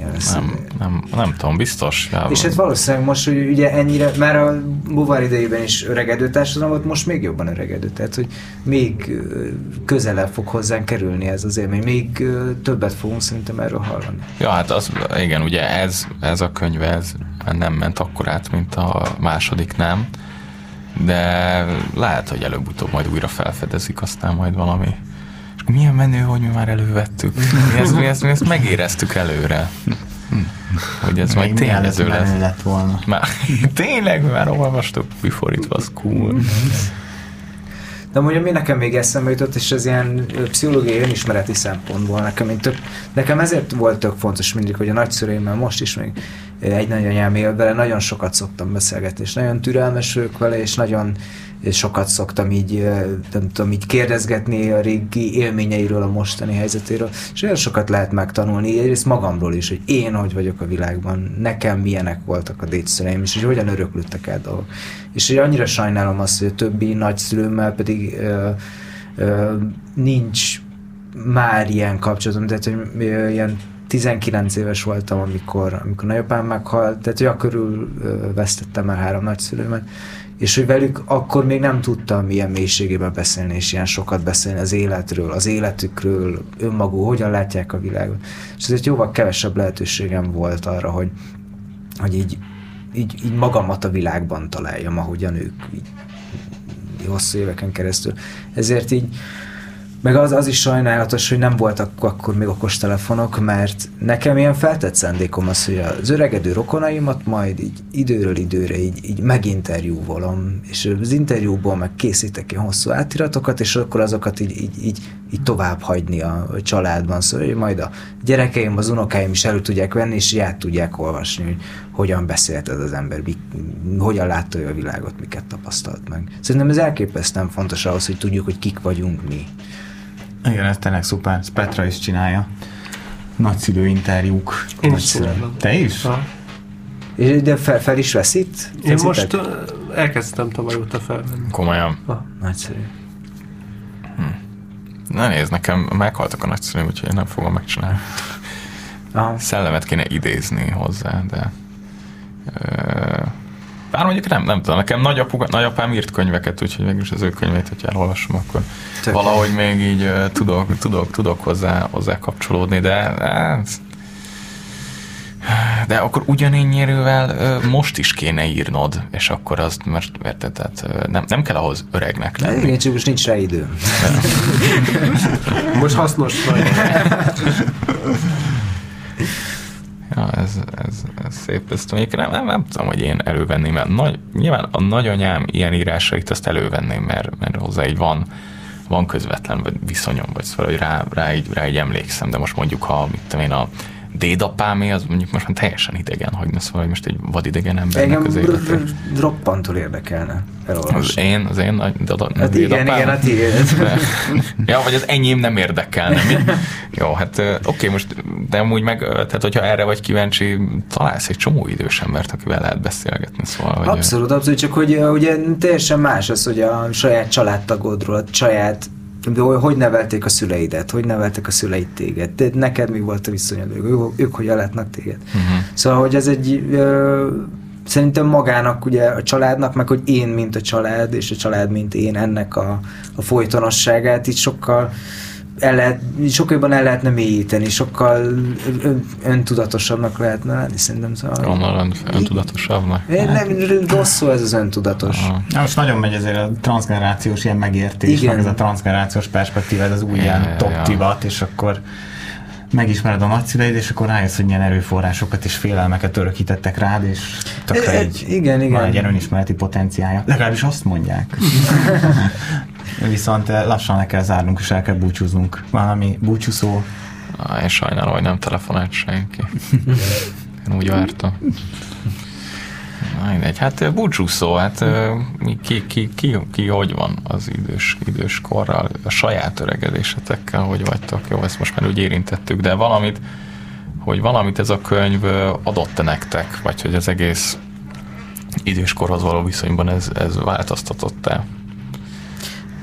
Igen, ez- Nem, nem, nem tudom, biztos. Ja, És hát valószínűleg most, hogy ugye ennyire, már a Beauvoir idejében is öregedő társadalom volt, most még jobban öregedő. Tehát, hogy még közelebb fog hozzánk kerülni ez az élmény. Még többet fogunk szerintem erről hallani. Ja, hát az, igen, ugye ez, ez a könyv, ez nem ment akkor át, mint a második nem, de lehet, hogy előbb-utóbb majd újra felfedezik, aztán majd valami milyen menő, hogy mi már elővettük. Mi ezt, mi ezt, mi ezt megéreztük előre. Hogy ez majd tényező lesz. lett volna. Már, *laughs* tényleg, mi már olvastuk Before It Was Cool. De amúgy ami nekem még eszembe jutott, és ez ilyen pszichológiai önismereti szempontból nekem, mint tök, nekem ezért volt tök fontos mindig, hogy a nagyszüleimmel most is még egy nagyanyám vele, nagyon sokat szoktam beszélgetni, és nagyon türelmes vagyok vele, és nagyon sokat szoktam így, nem tudom, így kérdezgetni a régi élményeiről, a mostani helyzetéről, és olyan sokat lehet megtanulni, egyrészt magamról is, hogy én hogy vagyok a világban, nekem milyenek voltak a dédszüleim, és hogy hogyan öröklődtek el dolgok. És hogy annyira sajnálom azt, hogy a többi nagyszülőmmel pedig ö, ö, nincs már ilyen kapcsolatom, tehát hogy ilyen 19 éves voltam, amikor, amikor nagyapám meghalt, tehát hogy akkörül ö, vesztettem el három nagyszülőmet, és hogy velük akkor még nem tudtam ilyen mélységében beszélni, és ilyen sokat beszélni az életről, az életükről, önmagú, hogyan látják a világot. És ezért jóval kevesebb lehetőségem volt arra, hogy, hogy így, így, így magamat a világban találjam, ahogyan ők így hosszú éveken keresztül. Ezért így, meg az, az is sajnálatos, hogy nem voltak akkor még okostelefonok, mert nekem ilyen feltett szándékom az, hogy az öregedő rokonaimat majd így időről időre így, így meginterjúvolom, és az interjúból meg készítek ilyen hosszú átiratokat, és akkor azokat így, így, így, így tovább hagyni a, családban, szóval hogy majd a gyerekeim, az unokáim is elő tudják venni, és így át tudják olvasni, hogy hogyan beszélt ez az ember, mi, hogyan látta ő a világot, miket tapasztalt meg. Szerintem ez elképesztően fontos ahhoz, hogy tudjuk, hogy kik vagyunk mi. Igen, ez tényleg szuper. Ezt Petra is csinálja. Nagyszülő interjúk. Én is Nagyszülő. Te is? Ha. És de fel, fel is vesz itt? Én most elkezdtem tavaly óta felvenni. Komolyan. Ha. Nagyszerű. Na nézd, nekem meghaltak a nagyszülőm, úgyhogy én nem fogom megcsinálni. Aha. Szellemet kéne idézni hozzá, de... Ö, bár mondjuk nem, nem tudom, nekem nagyapu, nagyapám írt könyveket, úgyhogy mégis az ő könyvét, hogyha elolvasom, akkor Tök valahogy még így ö, tudok, tudok, tudok hozzá, hozzá kapcsolódni, de hát, de akkor ugyanennyierővel ö, most is kéne írnod, és akkor azt, mert érted, tehát nem, nem kell ahhoz öregnek De lenni. igen, csak most nincs rá idő. Most hasznos vagy. *laughs* Ja, ez, ez, ez szép, ezt mondjuk nem, nem, nem tudom, hogy én elővenném, mert nagy, nyilván a nagyanyám ilyen írásait azt elővenném, mert, mert hozzá így van, van közvetlen viszonyom, vagy szóval, hogy rá, rá, így, rá így emlékszem, de most mondjuk, ha mit tudom én, a dédapámé, az mondjuk most már teljesen idegen, hogy szóval, hogy most egy vadidegen embernek Engem az élete. r- r- roppantól érdekelne Az én, az én nagy Hát igen, igen, a tiéd. *laughs* ja, vagy az enyém nem érdekelne. Mi? *laughs* Jó, hát oké, most, de amúgy meg, tehát hogyha erre vagy kíváncsi, találsz egy csomó idős embert, akivel lehet beszélgetni, szóval, hogy, Abszolút, abszolút, csak hogy ugye teljesen más az, hogy a saját családtagodról, a saját de hogy hogy nevelték a szüleidet, hogy neveltek a szüleid téged, de neked mi volt a viszonyod, ők, ők hogyan látnak téged. Uh-huh. Szóval, hogy ez egy ö, szerintem magának, ugye a családnak, meg hogy én, mint a család, és a család, mint én, ennek a, a folytonosságát így sokkal el lehet, sokkal jobban el lehetne mélyíteni, sokkal ön, öntudatosabbnak lehetne lenni, szerintem. Szóval, Gondolod, öntudatosabbnak? én nem, rosszul ez az öntudatos. Aha. Na, most nagyon megy ezért a transgenerációs ilyen megértés, Igen. meg ez a transgenerációs perspektíva, ez az új ilyen ja, top ja. divat, és akkor megismered a nagyszüleid, és akkor rájössz, hogy milyen erőforrásokat és félelmeket örökítettek rád, és tökre egy, igen, igen. van egy ilyen önismereti potenciája. Legalábbis azt mondják. *laughs* Viszont eh, lassan le kell zárnunk, és el kell búcsúznunk. Valami búcsúszó. Ah, én sajnálom, hogy nem telefonált senki. Én úgy vártam. Na, mindegy. Hát ö, búcsúszó, hát mi- ki, ki, ki, ki, hogy van az idős, idős korral, a saját öregedésetekkel, hogy vagytok? Jó, ezt most már úgy érintettük, de valamit, hogy valamit ez a könyv ö, adott-e nektek, vagy hogy az egész időskorhoz való viszonyban ez, ez változtatott-e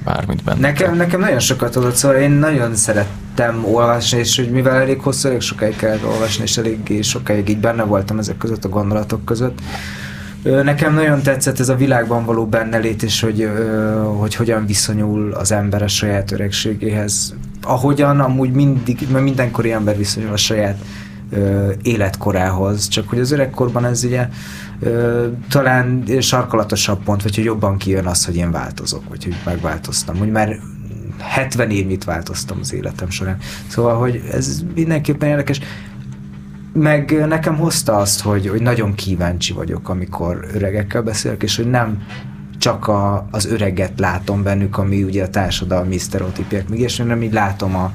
bármit benne? Nekem, nekem nagyon sokat adott, szóval én nagyon szerettem olvasni, és hogy mivel elég hosszú, elég sokáig kellett olvasni, és eléggé sokáig így benne voltam ezek között a gondolatok között. Nekem nagyon tetszett ez a világban való bennelét, és hogy, hogy hogyan viszonyul az ember a saját öregségéhez. Ahogyan amúgy mindig, mert mindenkori ember viszonyul a saját életkorához, csak hogy az öregkorban ez ugye ö, talán sarkalatosabb pont, vagy hogy jobban kijön az, hogy én változok, vagy hogy megváltoztam. Hogy már 70 év mit változtam az életem során. Szóval, hogy ez mindenképpen érdekes. Meg nekem hozta azt, hogy, hogy nagyon kíváncsi vagyok, amikor öregekkel beszélek, és hogy nem csak a, az öreget látom bennük, ami ugye a társadalmi sztereotípiek, még és nem így látom a,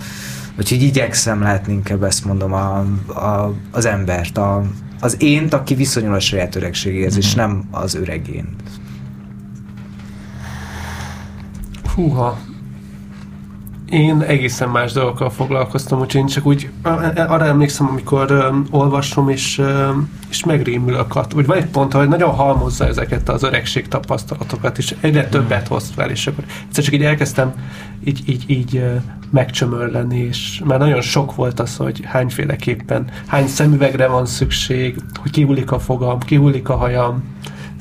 vagy hogy igyekszem látni, inkább ezt mondom, a, a, az embert, a, az ént, aki viszonyul a saját öregségéhez, és nem az öregén. Húha. Én egészen más dolgokkal foglalkoztam, úgyhogy én csak úgy arra emlékszem, amikor um, olvasom, és, um, és megrémülök attól, vagy van egy pont, hogy nagyon halmozza ezeket az öregség tapasztalatokat, és egyre többet hoz fel, és akkor egyszer csak így elkezdtem így, így, így uh, megcsömörleni, és már nagyon sok volt az, hogy hányféleképpen, hány szemüvegre van szükség, hogy kihullik a fogam, kihullik a hajam,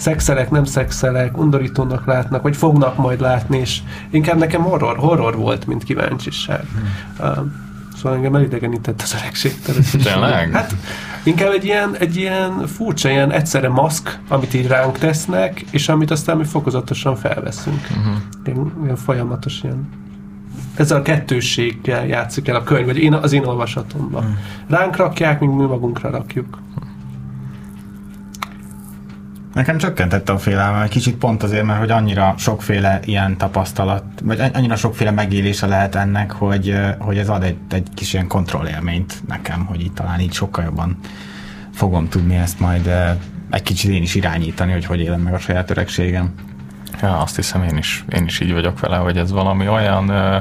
szexelek, nem szexelek, undorítónak látnak, vagy fognak majd látni, és inkább nekem horror, horror volt, mint kíváncsiság. Hmm. Uh, szóval engem elidegenített az öregség Tényleg? Hát inkább egy ilyen, egy ilyen furcsa, ilyen egyszerre maszk, amit így ránk tesznek, és amit aztán mi fokozatosan felveszünk. Uh-huh. Ilyen, ilyen folyamatos ilyen ezzel a kettősséggel játszik el a könyv, vagy én, az én olvasatomban. Hmm. Ránk rakják, míg mi magunkra rakjuk. Nekem csökkentette a félelme egy kicsit pont azért, mert hogy annyira sokféle ilyen tapasztalat, vagy annyira sokféle megélése lehet ennek, hogy, hogy ez ad egy, egy kis ilyen kontrollélményt nekem, hogy itt talán így sokkal jobban fogom tudni ezt majd egy kicsit én is irányítani, hogy hogy élem meg a saját öregségem. Ja, azt hiszem én is, én is így vagyok vele, hogy ez valami olyan ö,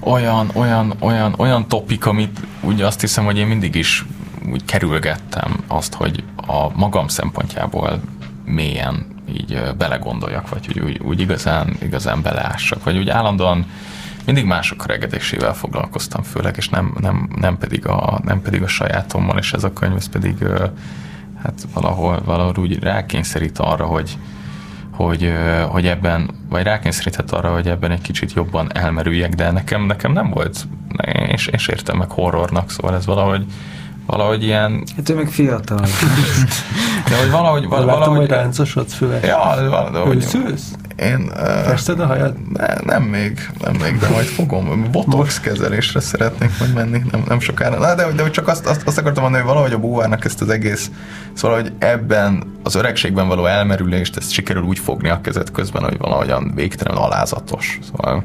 olyan, olyan, olyan, olyan topik, amit úgy azt hiszem, hogy én mindig is úgy kerülgettem azt, hogy a magam szempontjából mélyen így belegondoljak, vagy hogy úgy, úgy igazán, igazán beleássak, vagy úgy állandóan mindig mások regedésével foglalkoztam főleg, és nem, nem, nem, pedig a, nem pedig a sajátommal, és ez a könyv ez pedig hát valahol, valahol úgy rákényszerít arra, hogy, hogy, hogy ebben, vagy rákényszeríthet arra, hogy ebben egy kicsit jobban elmerüljek, de nekem, nekem nem volt, és, és értem meg horrornak, szóval ez valahogy, valahogy ilyen... Hát ő meg fiatal. *laughs* De hogy valahogy... valahogy Látom, hogy ráncosodsz füles. Ja, valahogy... Őszülsz? Én... Uh, Fested a hajad? Ne, nem még, nem még, de majd fogom. Botox kezelésre szeretnék majd menni, nem, nem sokára. Na, de, de csak azt, azt, azt akartam mondani, hogy valahogy a búvárnak ezt az egész, szóval, hogy ebben az öregségben való elmerülést, ezt sikerül úgy fogni a kezet közben, hogy valahogyan végtelen alázatos. Szóval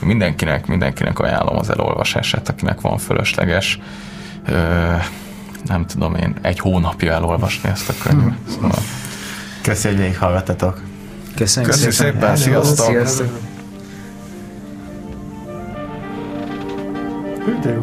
mindenkinek, mindenkinek ajánlom az elolvasását, akinek van fölösleges ö, nem tudom én, egy hónapja elolvasni ezt a könyvet. Szóval... Köszönjük, hogy végighallgattatok. Köszönjük Köszönjük szépen, szépen. sziasztok! Sziasztok! Hű, de jó